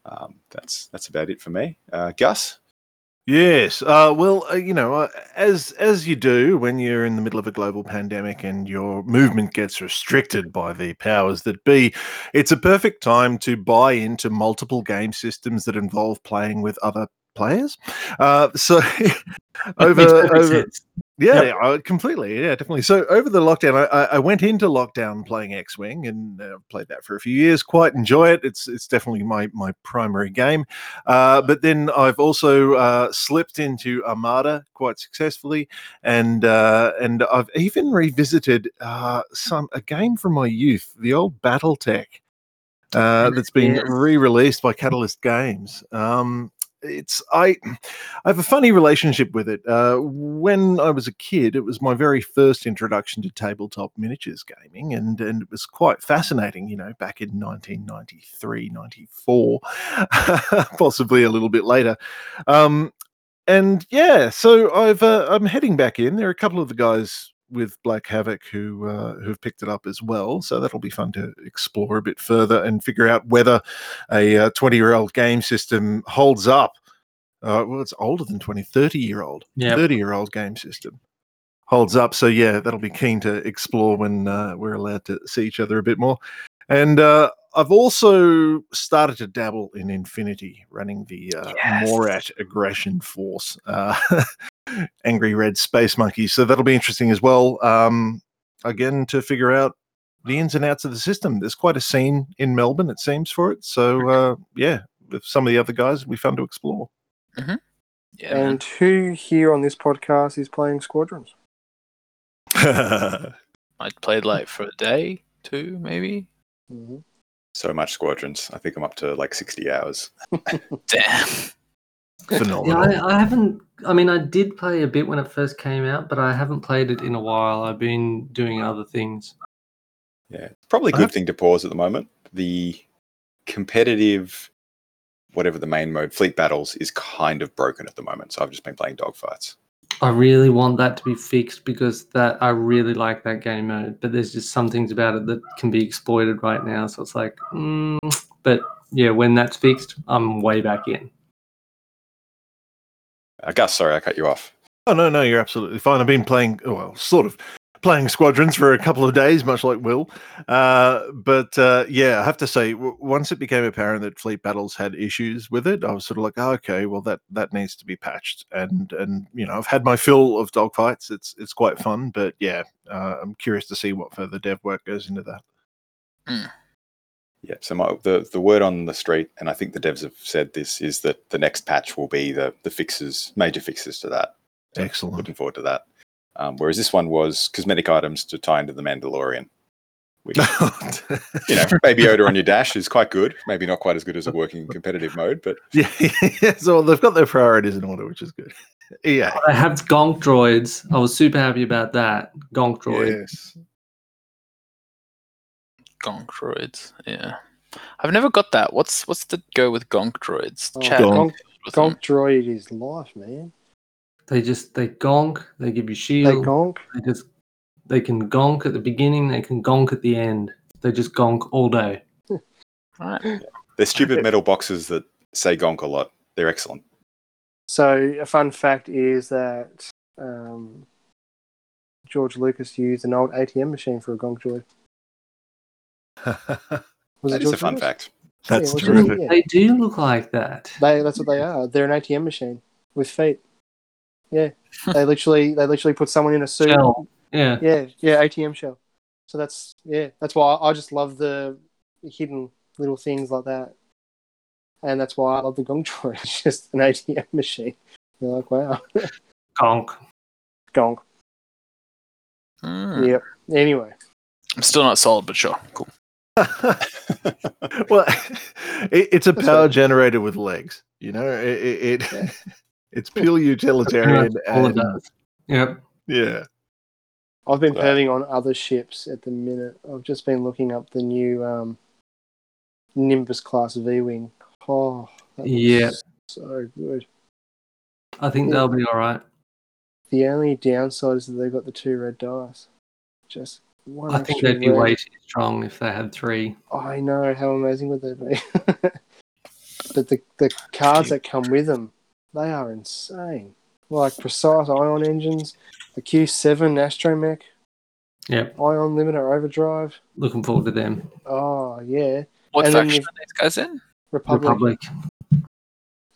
um, that's that's about it for me. Uh, Gus, Yes. Uh, well, uh, you know, uh, as as you do when you're in the middle of a global pandemic and your movement gets restricted by the powers that be, it's a perfect time to buy into multiple game systems that involve playing with other players. Uh, so <laughs> over over sense. Yeah, yeah, uh, completely. Yeah, definitely. So over the lockdown, I, I- went into lockdown playing X Wing and uh, played that for a few years. Quite enjoy it. It's it's definitely my my primary game. Uh, but then I've also uh, slipped into Armada quite successfully, and uh, and I've even revisited uh, some a game from my youth, the old BattleTech. Uh, that's been re-released by Catalyst Games. Um, it's I I have a funny relationship with it. Uh, when I was a kid, it was my very first introduction to tabletop miniatures gaming, and and it was quite fascinating. You know, back in 1993, 94, <laughs> possibly a little bit later. Um, and yeah, so I've uh, I'm heading back in. There are a couple of the guys with Black Havoc who uh, who've picked it up as well. So that'll be fun to explore a bit further and figure out whether a 20 year old game system holds up. Uh, well, it's older than 20, 30 year old, Yep. 30 year old game system holds up. So yeah, that'll be keen to explore when uh, we're allowed to see each other a bit more. And uh, I've also started to dabble in Infinity, running the uh, Yes. Morat Aggression Force, uh, <laughs> Angry Red Space monkey. So that'll be interesting as well. Um, again, to figure out the ins and outs of the system. There's quite a scene in Melbourne, it seems, for it. So uh, yeah, with some of the other guys, it'll be fun to explore. Yeah. And who here on this podcast is playing Squadrons? <laughs> <laughs> I played like for a day, two maybe. Mhm. so much squadrons. I think I'm up to like 60 hours. <laughs> Damn. Yeah, Phenomenal. I, I haven't. I mean, I did play a bit when it first came out, but I haven't played it in a while. I've been doing other things. Yeah, probably a good have- thing to pause at the moment. The competitive, whatever the main mode, fleet battles is kind of broken at the moment. So I've just been playing dogfights. I really want that to be fixed because that I really like that game mode, but there's just some things about it that can be exploited right now. So it's like, mm, but yeah, when that's fixed, I'm way back in. Uh, Gus, sorry, I cut you off. Oh no, no, you're absolutely fine. I've been playing, well, sort of playing squadrons for a couple of days, much like Will. Uh, but uh, yeah, I have to say, w- once it became apparent that Fleet Battles had issues with it, I was sort of like, oh, okay, well that that needs to be patched. And and you know, I've had my fill of dogfights. It's it's quite fun, but yeah, uh, I'm curious to see what further dev work goes into that. Yeah. So my, the the word on the street, and I think the devs have said this, is that the next patch will be the the fixes, major fixes to that. So Excellent. Looking forward to that. Um, whereas this one was cosmetic items to tie into the Mandalorian, which <laughs> you know, Baby Yoda on your dash is quite good. Maybe not quite as good as a working competitive mode, but <laughs> yeah, yeah, so they've got their priorities in order, which is good. <laughs> Yeah. I have gonk droids. I was super happy about that. Gonk droid. Yes. Gonk droids. Yeah. I've never got that. What's what's the go with gonk droids? Oh, Chat Gonk. Gonk droid is life, man. They just they gonk. They give you shield. They shield. gonk. They just they can gonk at the beginning. They can gonk at the end. They just gonk all day. <laughs> Right. they're stupid metal boxes that say gonk a lot. They're excellent. So a fun fact is that um, George Lucas used an old ATM machine for a gonk joy. <laughs> Was That it is a fun Lucas? fact. That's Yeah, well, terrific. yeah. They do look like that. They that's what they are. They're an ATM machine with feet. Yeah, they literally they literally put someone in a suit. Shell. Yeah. Yeah, yeah, ATM shell. So that's yeah, that's why I just love the hidden little things like that, and that's why I love the gong droid. <laughs> It's just an ATM machine. You're like, wow, Gong. gong. Mm. Yep. Anyway, I'm still not sold, but sure. Cool. <laughs> well, <laughs> it, it's a power generator with legs. You know, it, it, it Yeah. It's pure utilitarian. much <laughs> all it does. Yep. yeah, I've been Right. perving on other ships at the minute. I've just been looking up the new um, Nimbus class V wing. Oh, that Yeah. so good. I think Yeah. they'll be all right. The only downside is that they've got the two red dice. Just one I think they'd be red. way too strong if they had three. I know how amazing would they be. <laughs> but the the cards that come with them, they are insane. Like precise ion engines, the Q7 Astromech, Yep. ion limiter overdrive. Looking forward to them. Oh yeah, What And then faction you've- are these guys in? Republic. Republic.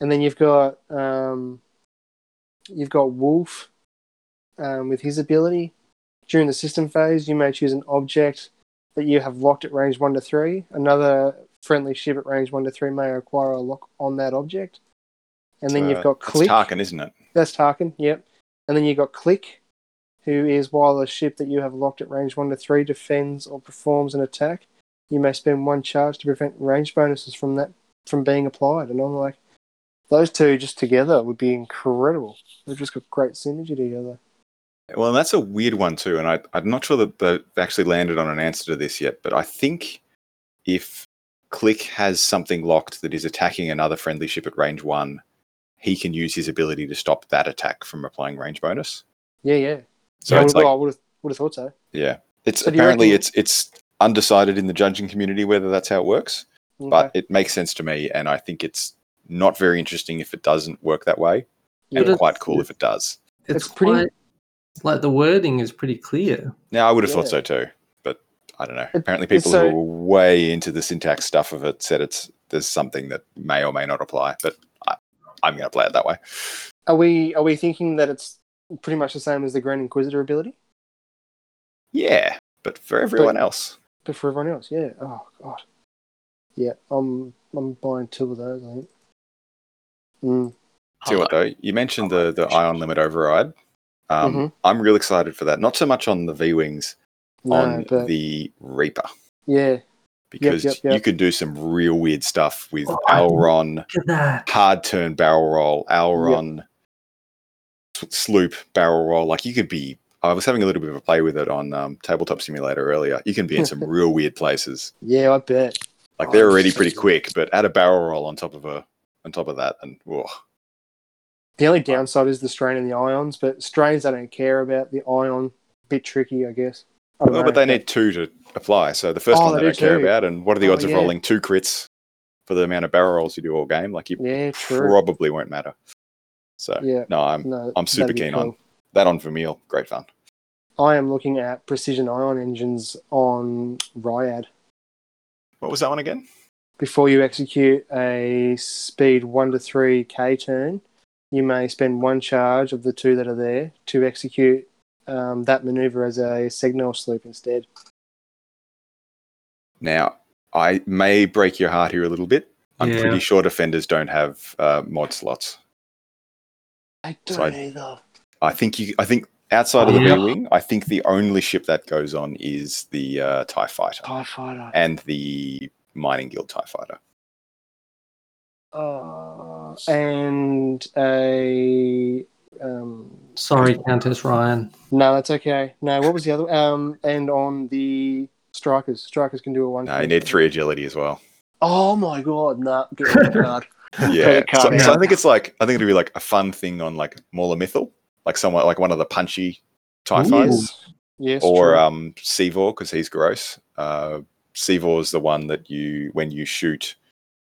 And then you've got um, you've got Wolffe um, with his ability. During the system phase, you may choose an object that you have locked at range one to three. Another friendly ship at range one to three may acquire a lock on that object. And then Uh, you've got that's Klick. Tarkin, isn't it? That's Tarkin, yep. And then you've got Klick, who is while a ship that you have locked at range one to three defends or performs an attack, you may spend one charge to prevent range bonuses from that from being applied. And I'm like, those two just together would be incredible. They've just got great synergy together. Well, that's a weird one too, and I, I'm not sure that they've actually landed on an answer to this yet. But I think if Klick has something locked that is attacking another friendly ship at range one, he can use his ability to stop that attack from applying range bonus. Yeah, yeah. So yeah, it's well, like, I would have would have thought so. yeah, it's So apparently reckon- it's it's undecided in the judging community whether that's how it works, but it makes sense to me, and I think it's not very interesting if it doesn't work that way, yeah. and But quite cool if it does. It's, It's pretty- quite like the wording is pretty clear. Now, I would have thought so too, but I don't know. It- Apparently, people so- who are way into the syntax stuff of it said it's there's something that may or may not apply, but I, I'm going to play it that way. Are we are we thinking that it's pretty much the same as the Grand Inquisitor ability? Yeah, but for everyone else, But for everyone else, yeah. Oh god. Yeah, I'm I'm buying two of those, I think. Mm. see what though? You mentioned the the ion limit override. Um, Mhm. I'm real excited for that. Not so much on the V wings, No, on but the Reaper, yeah, because yep, yep. you could do some real weird stuff with Oh, I- Elron. Look at that. hard turn barrel roll, Alron, s- sloop barrel roll. Like you could be. I was having a little bit of a play with it on um, Tabletop Simulator earlier. You can be in some <laughs> real weird places. yeah, I bet. Like Oh, they're already pretty quick, but add a barrel roll on top of a on top of that, and whoa. The only downside is the strain and the ions, but strains I don't care about. The ion, bit tricky, I guess. Well, but they need two to apply. So the first Oh, one they they do don't care too. about, and what are the Oh, odds of oh, rolling two crits for the amount of barrel rolls you do all game? Like you Yeah, probably won't matter. So Yeah, no, I'm no, I'm super keen cool. on that on Vermeil. Great fun. I am looking at precision ion engines on Ryad. What was that one again? Before you execute a speed one to three K turn, you may spend one charge of the two that are there to execute um, that maneuver as a Segnor's loop instead. Now, I may break your heart here a little bit. I'm Yeah. pretty sure defenders don't have uh, mod slots. I So I- either. I think you. I think outside of the Yeah. V wing, I think the only ship that goes on is the uh, Tie Fighter TIE fighter. and the Mining Guild Tie Fighter. Uh, and a um, Sorry, Countess Ryad. no, that's okay. No, what was the other? Um, and on the strikers, strikers can do a one. No, you need three agility as well. Oh my god, no, get on card. <laughs> Yeah, Credit so, so I think it's like I think it'd be like a fun thing on like Mauler Mithel, like somewhat like one of the punchy Tie Ooh. Fighters. Yes, or true. um Seevor because he's gross. Uh, Seevor is the one that you when you shoot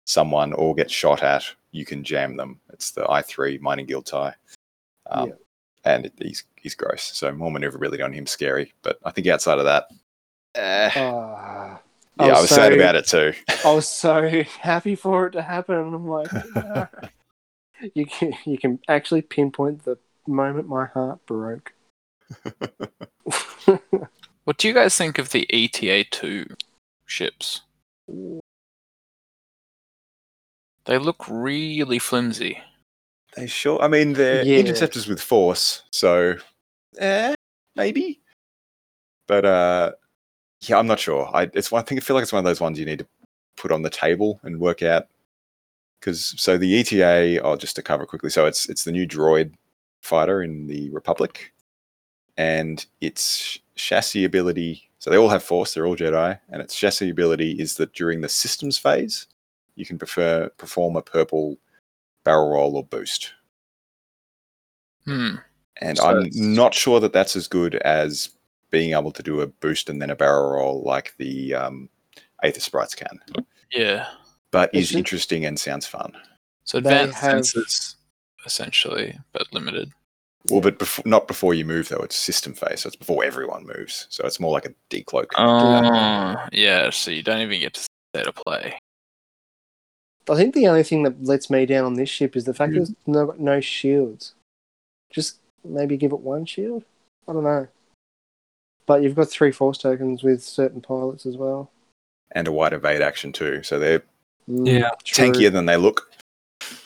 someone or get shot at, you can jam them. It's the I three mining guild tie, um, Yeah. And he's he's gross. So more maneuverability on him scary. But I think outside of that, eh, Ah, yeah, I was sad so- about it too. I was so <laughs> happy for it to happen. and I'm like, <laughs> you can you can actually pinpoint the moment my heart broke. <laughs> What do you guys think of the ETA two ships? They look really flimsy. They sure. I mean, they're Yeah. interceptors with force, so eh, maybe. But uh, yeah, I'm not sure. I it's. I think I feel like it's one of those ones you need to put on the table and work out. Because so the ETA, oh, just to cover quickly. So it's it's the new droid fighter in the Republic, and its chassis ability. So they all have Force. They're all Jedi, and its chassis ability is that during the systems phase, you can prefer perform a purple barrel roll or boost. Hmm. And So I'm not sure that that's as good as being able to do a boost and then a barrel roll like the um, Aether Sprites can. Yeah. But Is is interesting and sounds fun. So They advanced have- sensors, essentially, but limited. Well, but before, not before you move though. It's system phase, so it's before everyone moves. So it's more like a decloak. Oh, yeah. So you don't even get to stay to play. I think the only thing that lets me down on this ship is the fact there's no no shields. Just maybe give it one shield. I don't know. But you've got three force tokens with certain pilots as well. and a wide evade action too. So they're Mm, Yeah. true, tankier than they look,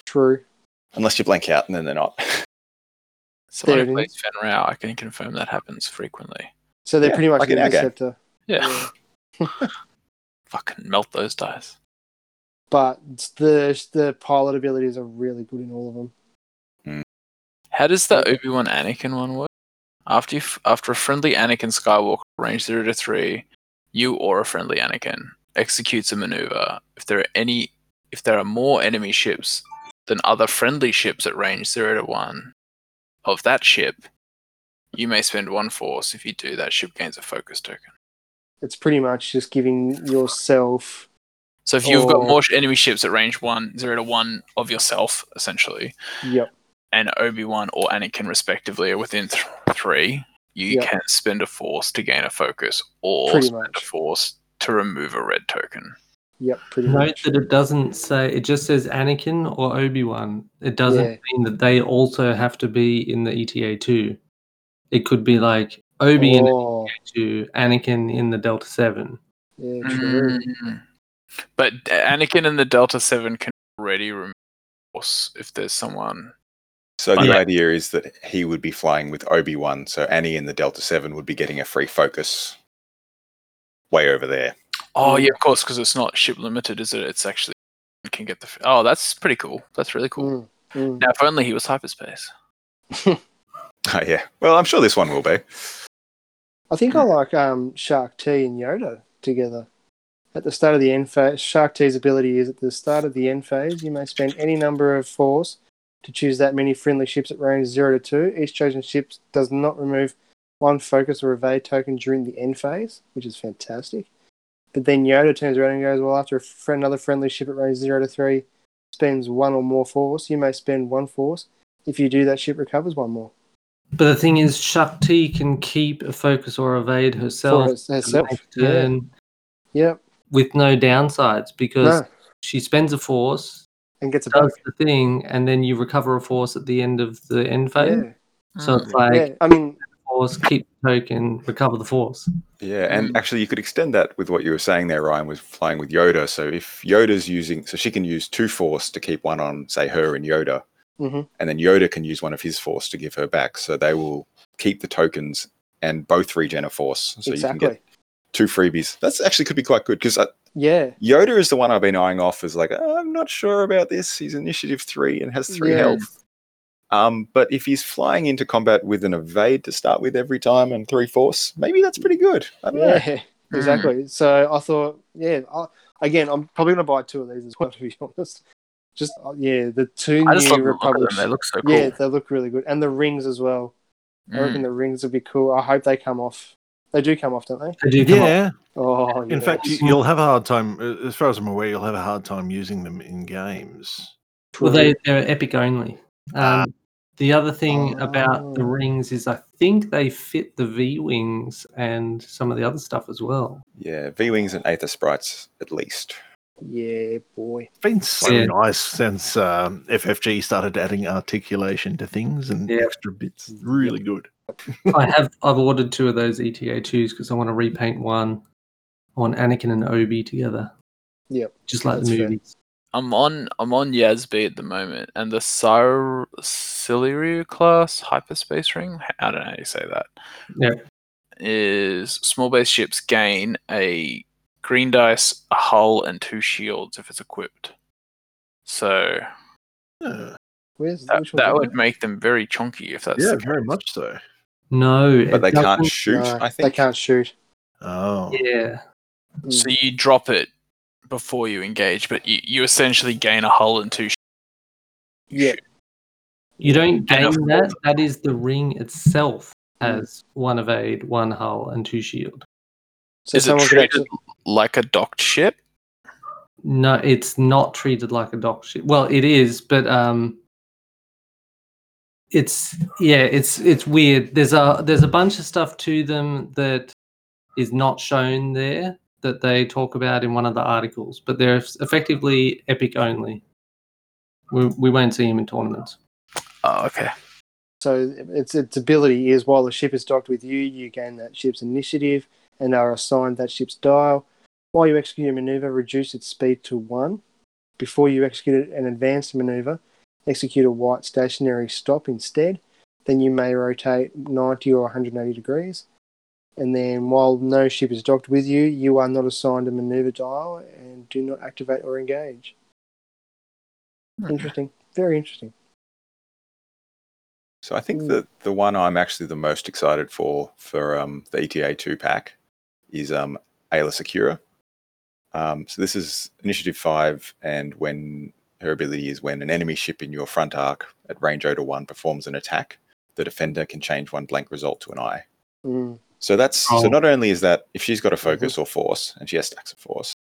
True. unless you blank out, and then they're not. Someone There who it plays Fen Rao, I can confirm that happens frequently. So they're Yeah, pretty much like an in interceptor. Yeah. Yeah. <laughs> Fucking melt those dice. But the the pilot abilities are really good in all of them. Hmm. How does the Obi Wan Anakin one work? After you f- after a friendly Anakin Skywalker, range zero to three, you or a friendly Anakin executes a maneuver. If there are any, if there are more enemy ships than other friendly ships at range zero to one of that ship, you may spend one force. If you do, that ship gains a focus token. It's pretty much just giving yourself So if you've got more enemy ships at range one, zero to one of yourself, essentially, yep. and Obi Wan or Anakin respectively are within th- three, you Yep. can spend a force to gain a focus, or Pretty spend a force to remove a red token. Yep, pretty Note much. that it doesn't say it just says Anakin or Obi Wan. It doesn't Yeah. mean that they also have to be in the ETA two. It could be like Obi in the Oh, ETA two, Anakin in the Delta seven. yeah, true. Mm. But Anakin and the Delta Seven can already remove force if there's someone. So the Yeah. idea is that he would be flying with Obi Wan, so Annie and the Delta Seven would be getting a free focus way over there. Oh yeah, of course, because it's not ship limited, is it? It's actually you can get the. Oh, that's pretty cool. That's really cool. Mm, mm. Now, if only he was hyperspace. <laughs> <laughs> Oh yeah. Well, I'm sure this one will be. I think I like um, Shaak Ti and Yoda together. At the start of the end phase, Shaak Ti's ability is at the start of the end phase, you may spend any number of force to choose that many friendly ships at range 0 to 2. Each chosen ship does not remove one focus or evade token during the end phase, which is fantastic. But then Yoda turns around and goes, Well, after fr- another friendly ship at range 0 to 3 spends one or more force, you may spend one force. If you do, that ship recovers one more. But the thing is, Shaak Ti can keep a focus or evade herself, For herself. the next Yeah. turn Yep. With no downsides because No. she spends a force, And gets it back. does the thing, and then you recover a force at the end of the end phase. Yeah. So it's like yeah. I mean, force, keep the token, recover the force. Yeah, and actually, you could extend that with what you were saying there, Ryan, with flying with Yoda. So if Yoda's using, so she can use two force to keep one on, say, her and Yoda, Mhm. and then Yoda can use one of his force to give her back. So they will keep the tokens and both regen a force. So you can get two freebies. That's actually could be quite good because Yeah. Yoda is the one I've been eyeing off as like, "Oh, I'm not sure about this. He's initiative three and has three Yeah. health. Um, but if he's flying into combat with an evade to start with every time and three force, maybe that's pretty good. I don't know. Yeah. <laughs> Exactly. So I thought, yeah. I, again, I'm probably going to buy two of these as well, <laughs> to be honest. Just uh, yeah, the two I just love new the look Republic. They look so cool. Yeah, they look really good, and the rings as well. I Mm. reckon the rings would be cool. I hope they come off. They do come off, don't they? They do come up- Yeah. Oh, In fact, you- you'll have a hard time, uh, as far as I'm aware, you'll have a hard time using them in games. Well, they they're epic only. Um, the other thing about the Oh. rings is I think they fit the V wings and some of the other stuff as well. Yeah, V Wings and Aether Sprites at least. yeah, boy. It's been so Yeah. nice since um, FFG started adding articulation to things and Yeah. extra bits. Really good. I have I've ordered two of those ETA twos because I want to repaint one. I want Anakin and Obi together, Yep. just like That's the fair. I'm on I'm on Yazby at the moment, and the Sir Ciliru class hyperspace ring. I don't know how you say that. Yeah. is small base ships gain a green dice, a hull, and two shields if it's equipped. So Yeah, Where's that, that would make them very chunky if that's yeah the very much so. No, But they can't shoot. No, I think they can't shoot. Oh, Yeah, Mm. So you drop it before you engage, but you, you essentially gain a hull and two. sh- Yeah. you don't gain of that. That is the ring itself has one evade, one hull, and two shield. So Is it someone could treated actually. like a docked ship? No, it's not treated like a dock ship. Well, it is, but um, it's yeah, it's it's weird. There's a there's a bunch of stuff to them that is not shown there that they talk about in one of the articles, but they're effectively epic only. We we won't see him in tournaments. Oh, okay. So its its ability is while the ship is docked with you, you gain that ship's initiative and are assigned that ship's dial. While you execute a maneuver, reduce its speed to one. Before you execute an advanced maneuver, execute a white stationary stop instead. Then you may rotate 90 or 180 degrees. And then while no ship is docked with you, you are not assigned a maneuver dial and do not activate or engage. Interesting. Very interesting. So I think Mm. that the one I'm actually the most excited for for um, the ETA two pack is um, Aayla Secura. Um, so this is Initiative five, and when her ability is when an enemy ship in your front arc at range 0 to 1 performs an attack, the defender can change one blank result to an eye. Mm. So that's Oh. so not only is that if she's got a focus or force and she has stacks of force,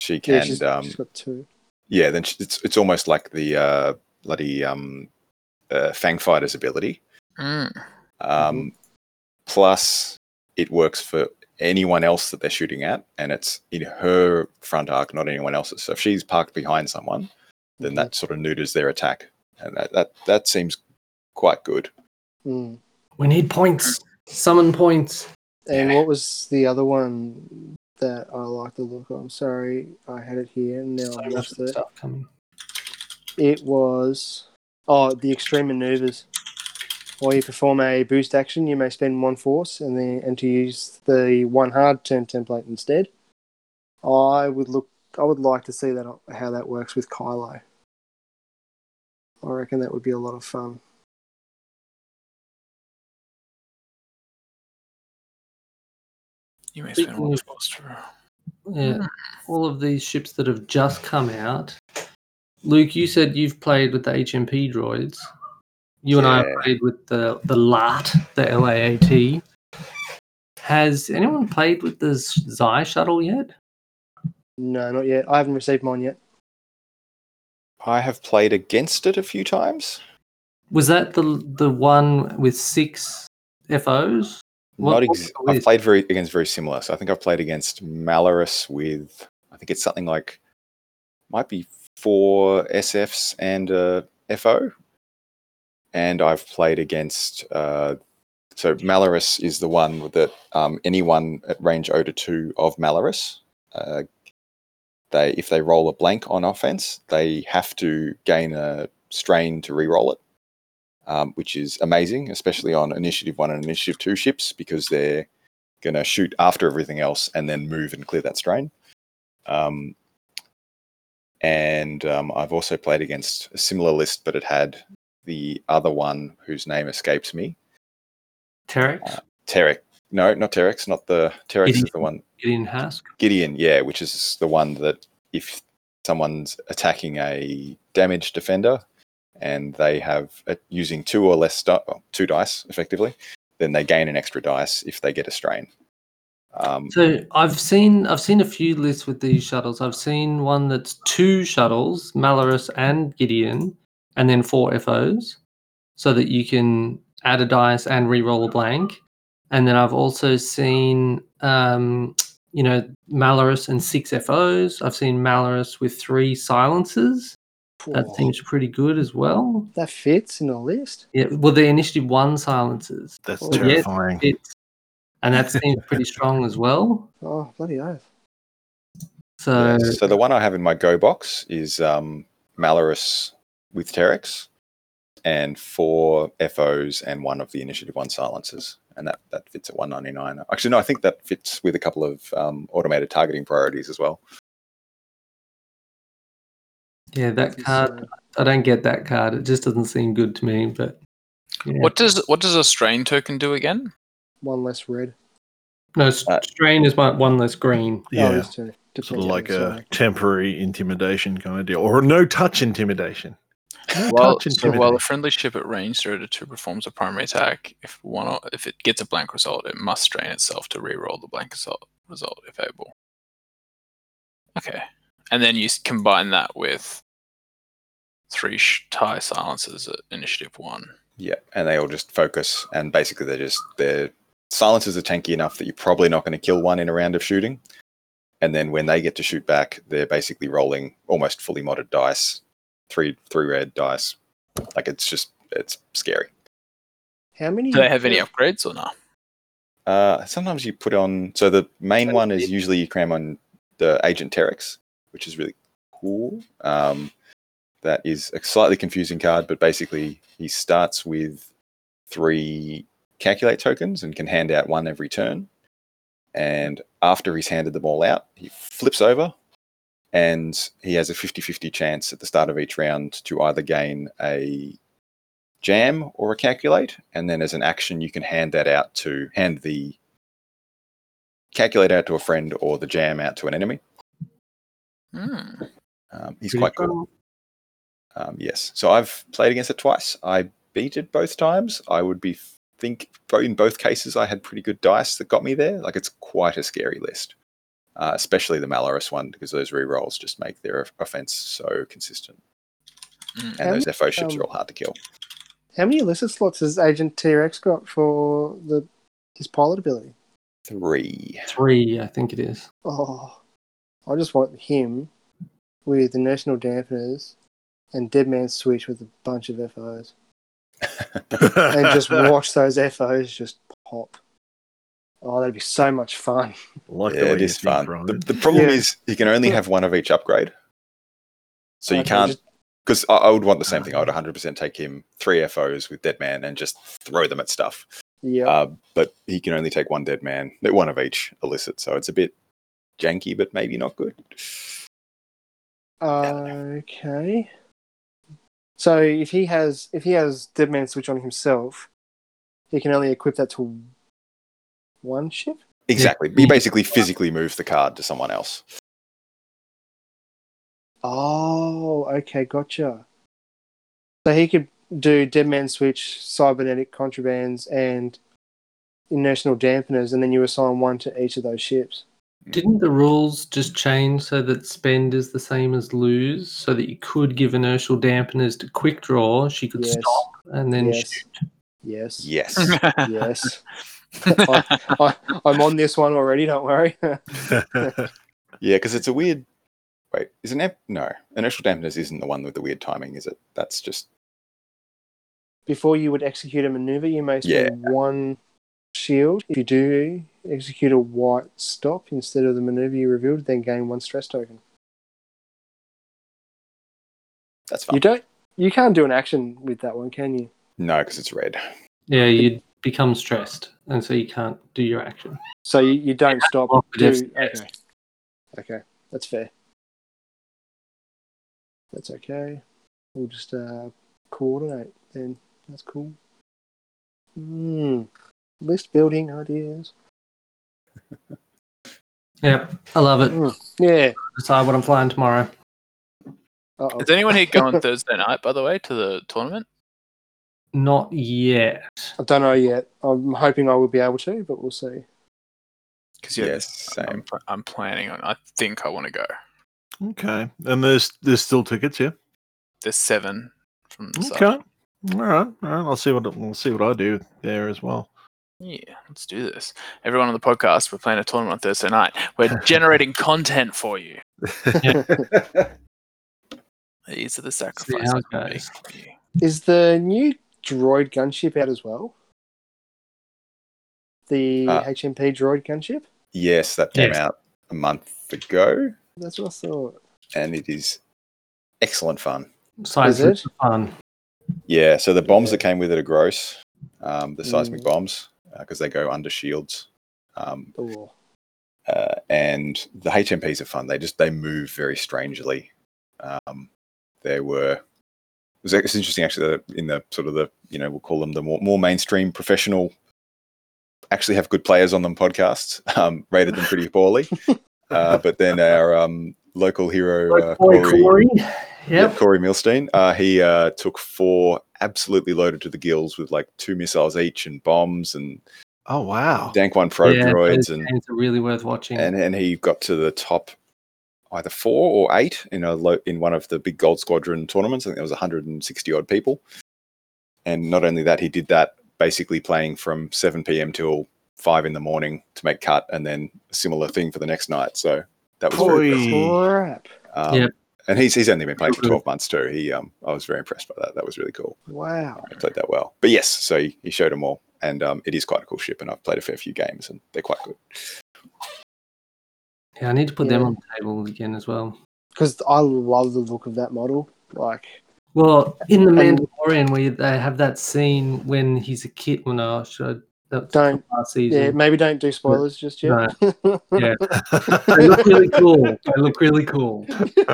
she Yeah, can she's, um, she's got two. yeah, then sh- it's it's almost like the uh, bloody um, uh, Fang Fighter's ability. Mm. Um, Plus, it works for anyone else that they're shooting at, and it's in her front arc, not anyone else's. So if she's parked behind someone, then that sort of neuters their attack, and that that, that seems quite good. Mm. We need points. Summon points. And Yeah. what was the other one that I like the look of? I'm sorry, I had it here and now So I lost it. stuff coming. It was oh the extreme maneuvers. While you perform a boost action, you may spend one force and then and to use the one hard turn template instead. I would look. I would like to see that how that works with Kylo. I reckon that would be a lot of fun. You may spend one force to- Yeah, hmm. all of these ships that have just come out. Luke, you said you've played with the HMP droids. You and I have played with the the LAT, the LAAT. Has anyone played with the Xi shuttle yet? No, not yet. I haven't received mine yet. I have played against it a few times. Was that the the one with six FOs? What- Not ex- I've list? played very against very similar. So I think I've played against Malarus with I think it's something like might be four SFs and a FO. And I've played against uh, so Malarus is the one that um, anyone at range 0 to 2 of Malarus, uh, they if they roll a blank on offense, they have to gain a strain to re-roll it um, which is amazing, especially on Initiative 1 and Initiative 2 ships, because they're going to shoot after everything else and then move and clear that strain. Um, and um, I've also played against a similar list, but it had the other one whose name escapes me. Terex, Terek. No, not Terex, not the Terex is the one. Gideon Hask. Gideon, yeah, which is the one that if someone's attacking a damaged defender and they have uh, using two or less oh, two dice effectively, then they gain an extra dice if they get a strain. Um, So I've seen I've seen a few lists with these shuttles. I've seen one that's two shuttles, Malarus and Gideon, and then four FOs, so that you can add a dice and re-roll a blank. And then I've also seen um, you know, Malarus and six FOs. I've seen Malarus with three silences. That Oh, seems pretty good as well. that fits in the list. Yeah, well, the initiative one silences. That's Oh, yeah. terrifying. Fits. And that seems pretty strong as well. Oh, bloody oath. So yeah, so the one I have in my Go box is um, Malarus with Terex and four FOs and one of the Initiative 1 silences. and that that fits at 199. Actually, no, I think that fits with a couple of um, automated targeting priorities as well. Yeah, that card. I don't get that card. It just doesn't seem good to me. But yeah. What does what does a strain token do again? One less red. No, s- Uh, strain is one, one less green. Oh, Yeah, there's sort of like a sorry. temporary intimidation kind of deal, or a no touch intimidation. No Well, so while a friendly ship at range zero to two performs a primary attack, if one if it gets a blank result, it must strain itself to re-roll the blank result, result if able. Okay, and then you combine that with three sh- tie silences at initiative one. Yeah, and they all just focus, and basically they're just their silences are tanky enough that you're probably not going to kill one in a round of shooting. And then when they get to shoot back, they're basically rolling almost fully modded dice, three three red dice. Like it's just it's scary. How many? Do they have any upgrades or not? Uh, sometimes you put on. So the main one is usually you cram on the Agent Terex, which is really cool. Um, that is a slightly confusing card, but basically he starts with three calculate tokens and can hand out one every turn. And after he's handed them all out, he flips over and he has a 50 50 chance at the start of each round to either gain a jam or a calculate. And then as an action, you can hand that out to hand the calculate out to a friend or the jam out to an enemy. Hmm. Um, he's Pretty quite cool. Um, yes. So I've played against it twice. I beat it both times. I would be think in both cases I had pretty good dice that got me there. Like it's quite a scary list, uh, especially the Malarus one because those rerolls just make their offense so consistent. Mm. And those FO ships um, are all hard to kill. How many illicit slots has Agent Terex got for the his pilot ability? Three. Three, I think it is. Oh, I just want him with the inertial dampeners and Dead Man's Switch with a bunch of FOs, <laughs> and just watch those FOs just pop. Oh, that'd be so much fun. <laughs> Like the yeah, way it you is think, fun. The, the problem Yeah. is you can only have one of each upgrade. So you can't just- because I, I would want the same thing. I would 100% take him three FOs with Dead Man and just throw them at stuff. Yeah. Uh, but he can only take one Dead Man, one of each illicit. So it's a bit janky, but maybe not good. Okay. So if he has if he has Dead Man Switch on himself, he can only equip that to one ship. Exactly. You basically physically move the card to someone else. Oh, okay, gotcha. So he could do Dead Man Switch, cybernetic contrabands, and inertial dampeners, and then you assign one to each of those ships. Didn't the rules just change so that spend is the same as lose, so that you could give inertial dampeners to quick draw? She could Yes. stop and then Yes. shoot. Yes. Yes. Yes. <laughs> <laughs> I, I, I'm on this one already. Don't worry. <laughs> yeah, because it's a weird. Wait, is an ep- no inertial dampeners isn't the one with the weird timing, is it? That's just Before you would execute a maneuver, you may spend Yeah. one shield. If you do execute a white stop instead of the maneuver you revealed, then gain one stress token. that's fine. You don't. You can't do an action with that one, can you? No, because it's red. Yeah, you become stressed, and so you can't do your action. So you, you don't stop. block Do, okay. Okay, that's fair. That's okay. We'll just uh, coordinate then. That's cool. Hmm. List building ideas. <laughs> Yeah, I love it. Mm. Yeah. Decide what I'm flying tomorrow. Uh-oh. Is anyone here going <laughs> Thursday night, by the way, to the tournament? Not yet. I don't know yet. I'm hoping I will be able to, but we'll see. Because yeah, Yes, I'm, I'm planning on. I think I want to go. okay, and there's there's still tickets, yeah. There's seven from the Okay, all right, all right. I'll see what we'll see what I do there as well. Yeah, let's do this. Everyone on the podcast, we're playing a tournament on Thursday night. We're <laughs> generating content for you. <laughs> These are the sacrifices how it we make goes. for you. Is the new droid gunship out as well? The Uh, HMP droid gunship? Yes, that came Yes. out a month ago, That's what I thought. and it is excellent fun. Size Is is fun. Yeah, so the bombs that came with it are gross. Um, the seismic Mm. bombs. because they go under shields. Um, uh, and the HMPs are fun. They just they move very strangely. Um, there were it was it's interesting actually that in the sort of the you know we'll call them the more, more mainstream professional actually have good players on them podcasts <laughs> um, rated them pretty poorly. <laughs> uh, but then our um, local hero uh, Boy, Corey, Corey. yeah, Yep. Corey Milstein, uh, he uh, took four absolutely loaded to the gills with like two missiles each and bombs and Oh wow! Dank one probe yeah, droids and games are really worth watching. and and he got to the top either four or eight in a lo- in one of the big gold squadron tournaments. I think there was 160 odd people, and not only that, he did that basically playing from 7 p.m. till five in the morning to make cut, and then a similar thing for the next night. So that was very impressive. Crap. Um, Yep. And he's he's only been playing for 12 months too. He um I was very impressed by that. That was really cool. Wow. He played that well. But yes, so he, he showed them all, and um, it is quite a cool ship, and I've played a fair few games, and they're quite good. Yeah, I need to put them on the table again as well. Because I love the look of that model. Like, Well, in the Mandalorian, where they have that scene when he's a kid. Well, no, should I, Don't- last yeah, maybe don't do spoilers just yet. <laughs> Yeah, they look really cool. They look really cool. <laughs>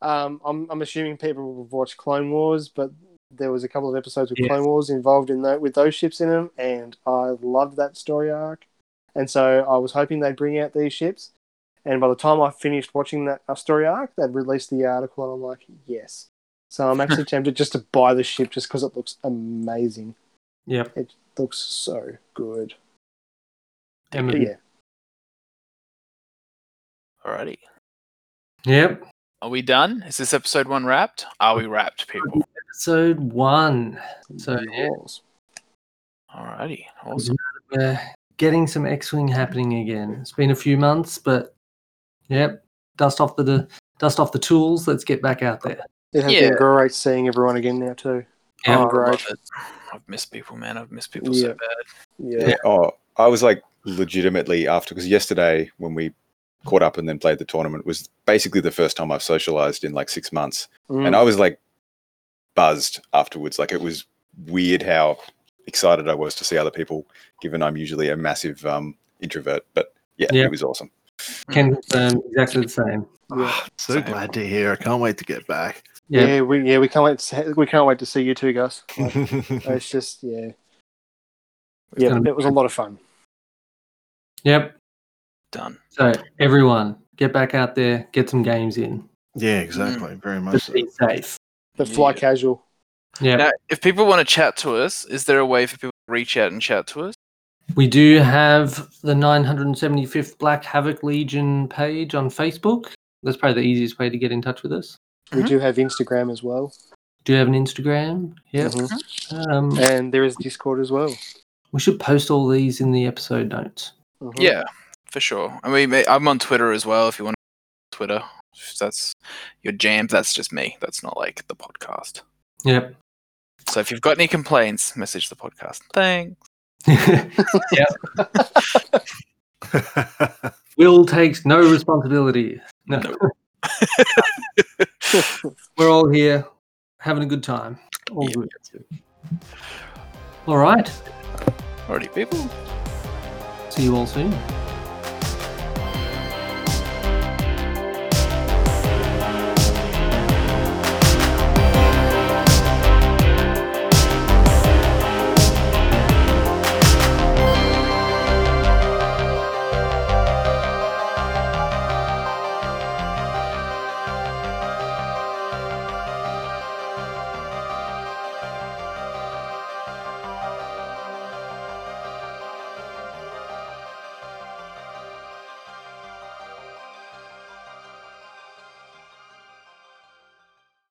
um, I'm I'm assuming people will watch Clone Wars, but there was a couple of episodes with Yes. Clone Wars involved in that with those ships in them, and I loved that story arc. And so I was hoping they'd bring out these ships. And by the time I finished watching that uh, story arc, they'd released the article, and I'm like, yes. So I'm actually <laughs> tempted just to buy the ship just because it looks amazing. Yep. It looks so good. Emma- But yeah, Alrighty. Yep. Are we done? Is this episode one wrapped? Are we wrapped, people? Episode one. So yeah, Alrighty. Awesome. we're getting some X-wing happening again. It's been a few months, but yep. Dust off the, the dust off the tools. Let's get back out there. It has Yeah. been great seeing everyone again now too. Yeah. Oh, I great. I've missed people, man. I've missed people so Yeah. bad. Yeah. Oh, I was like legitimately after because yesterday when we caught up and then played the tournament was basically the first time I've socialized in like six months, Mm. and I was like buzzed afterwards. Like it was weird how excited I was to see other people, given I'm usually a massive um, introvert. But yeah, Yeah. it was awesome. Can confirm exactly the same. Yeah. so Same. glad to hear. I can't wait to get back. Yeah. Yeah. we yeah we can't wait to see, we can't wait to see you too, Gus. <laughs> Like, it's just yeah, yeah. gonna It was a lot of fun. Yep. Done. So everyone, get back out there, get some games in. yeah, exactly. Very much. But So. be safe. But fly Yeah. casual. Yeah. Now, if people want to chat to us, is there a way for people to reach out and chat to us? We do have the 975th Black Havoc Legion page on Facebook. That's probably the easiest way to get in touch with us. We Mhm. do have Instagram as well, Do you have an Instagram? Yep. Mhm. Um, and there is Discord as well. we should post all these in the episode notes. Mhm. Yeah, for sure. I mean, I'm on Twitter as well. If you want to Twitter, if that's your jam. That's just me. That's not like the podcast. Yep. So if you've got any complaints, message the podcast. Thanks. <laughs> <laughs> Will takes no responsibility. No. <laughs> We're all here having a good time. All Yeah. good. All right. Alrighty, people. See you all soon.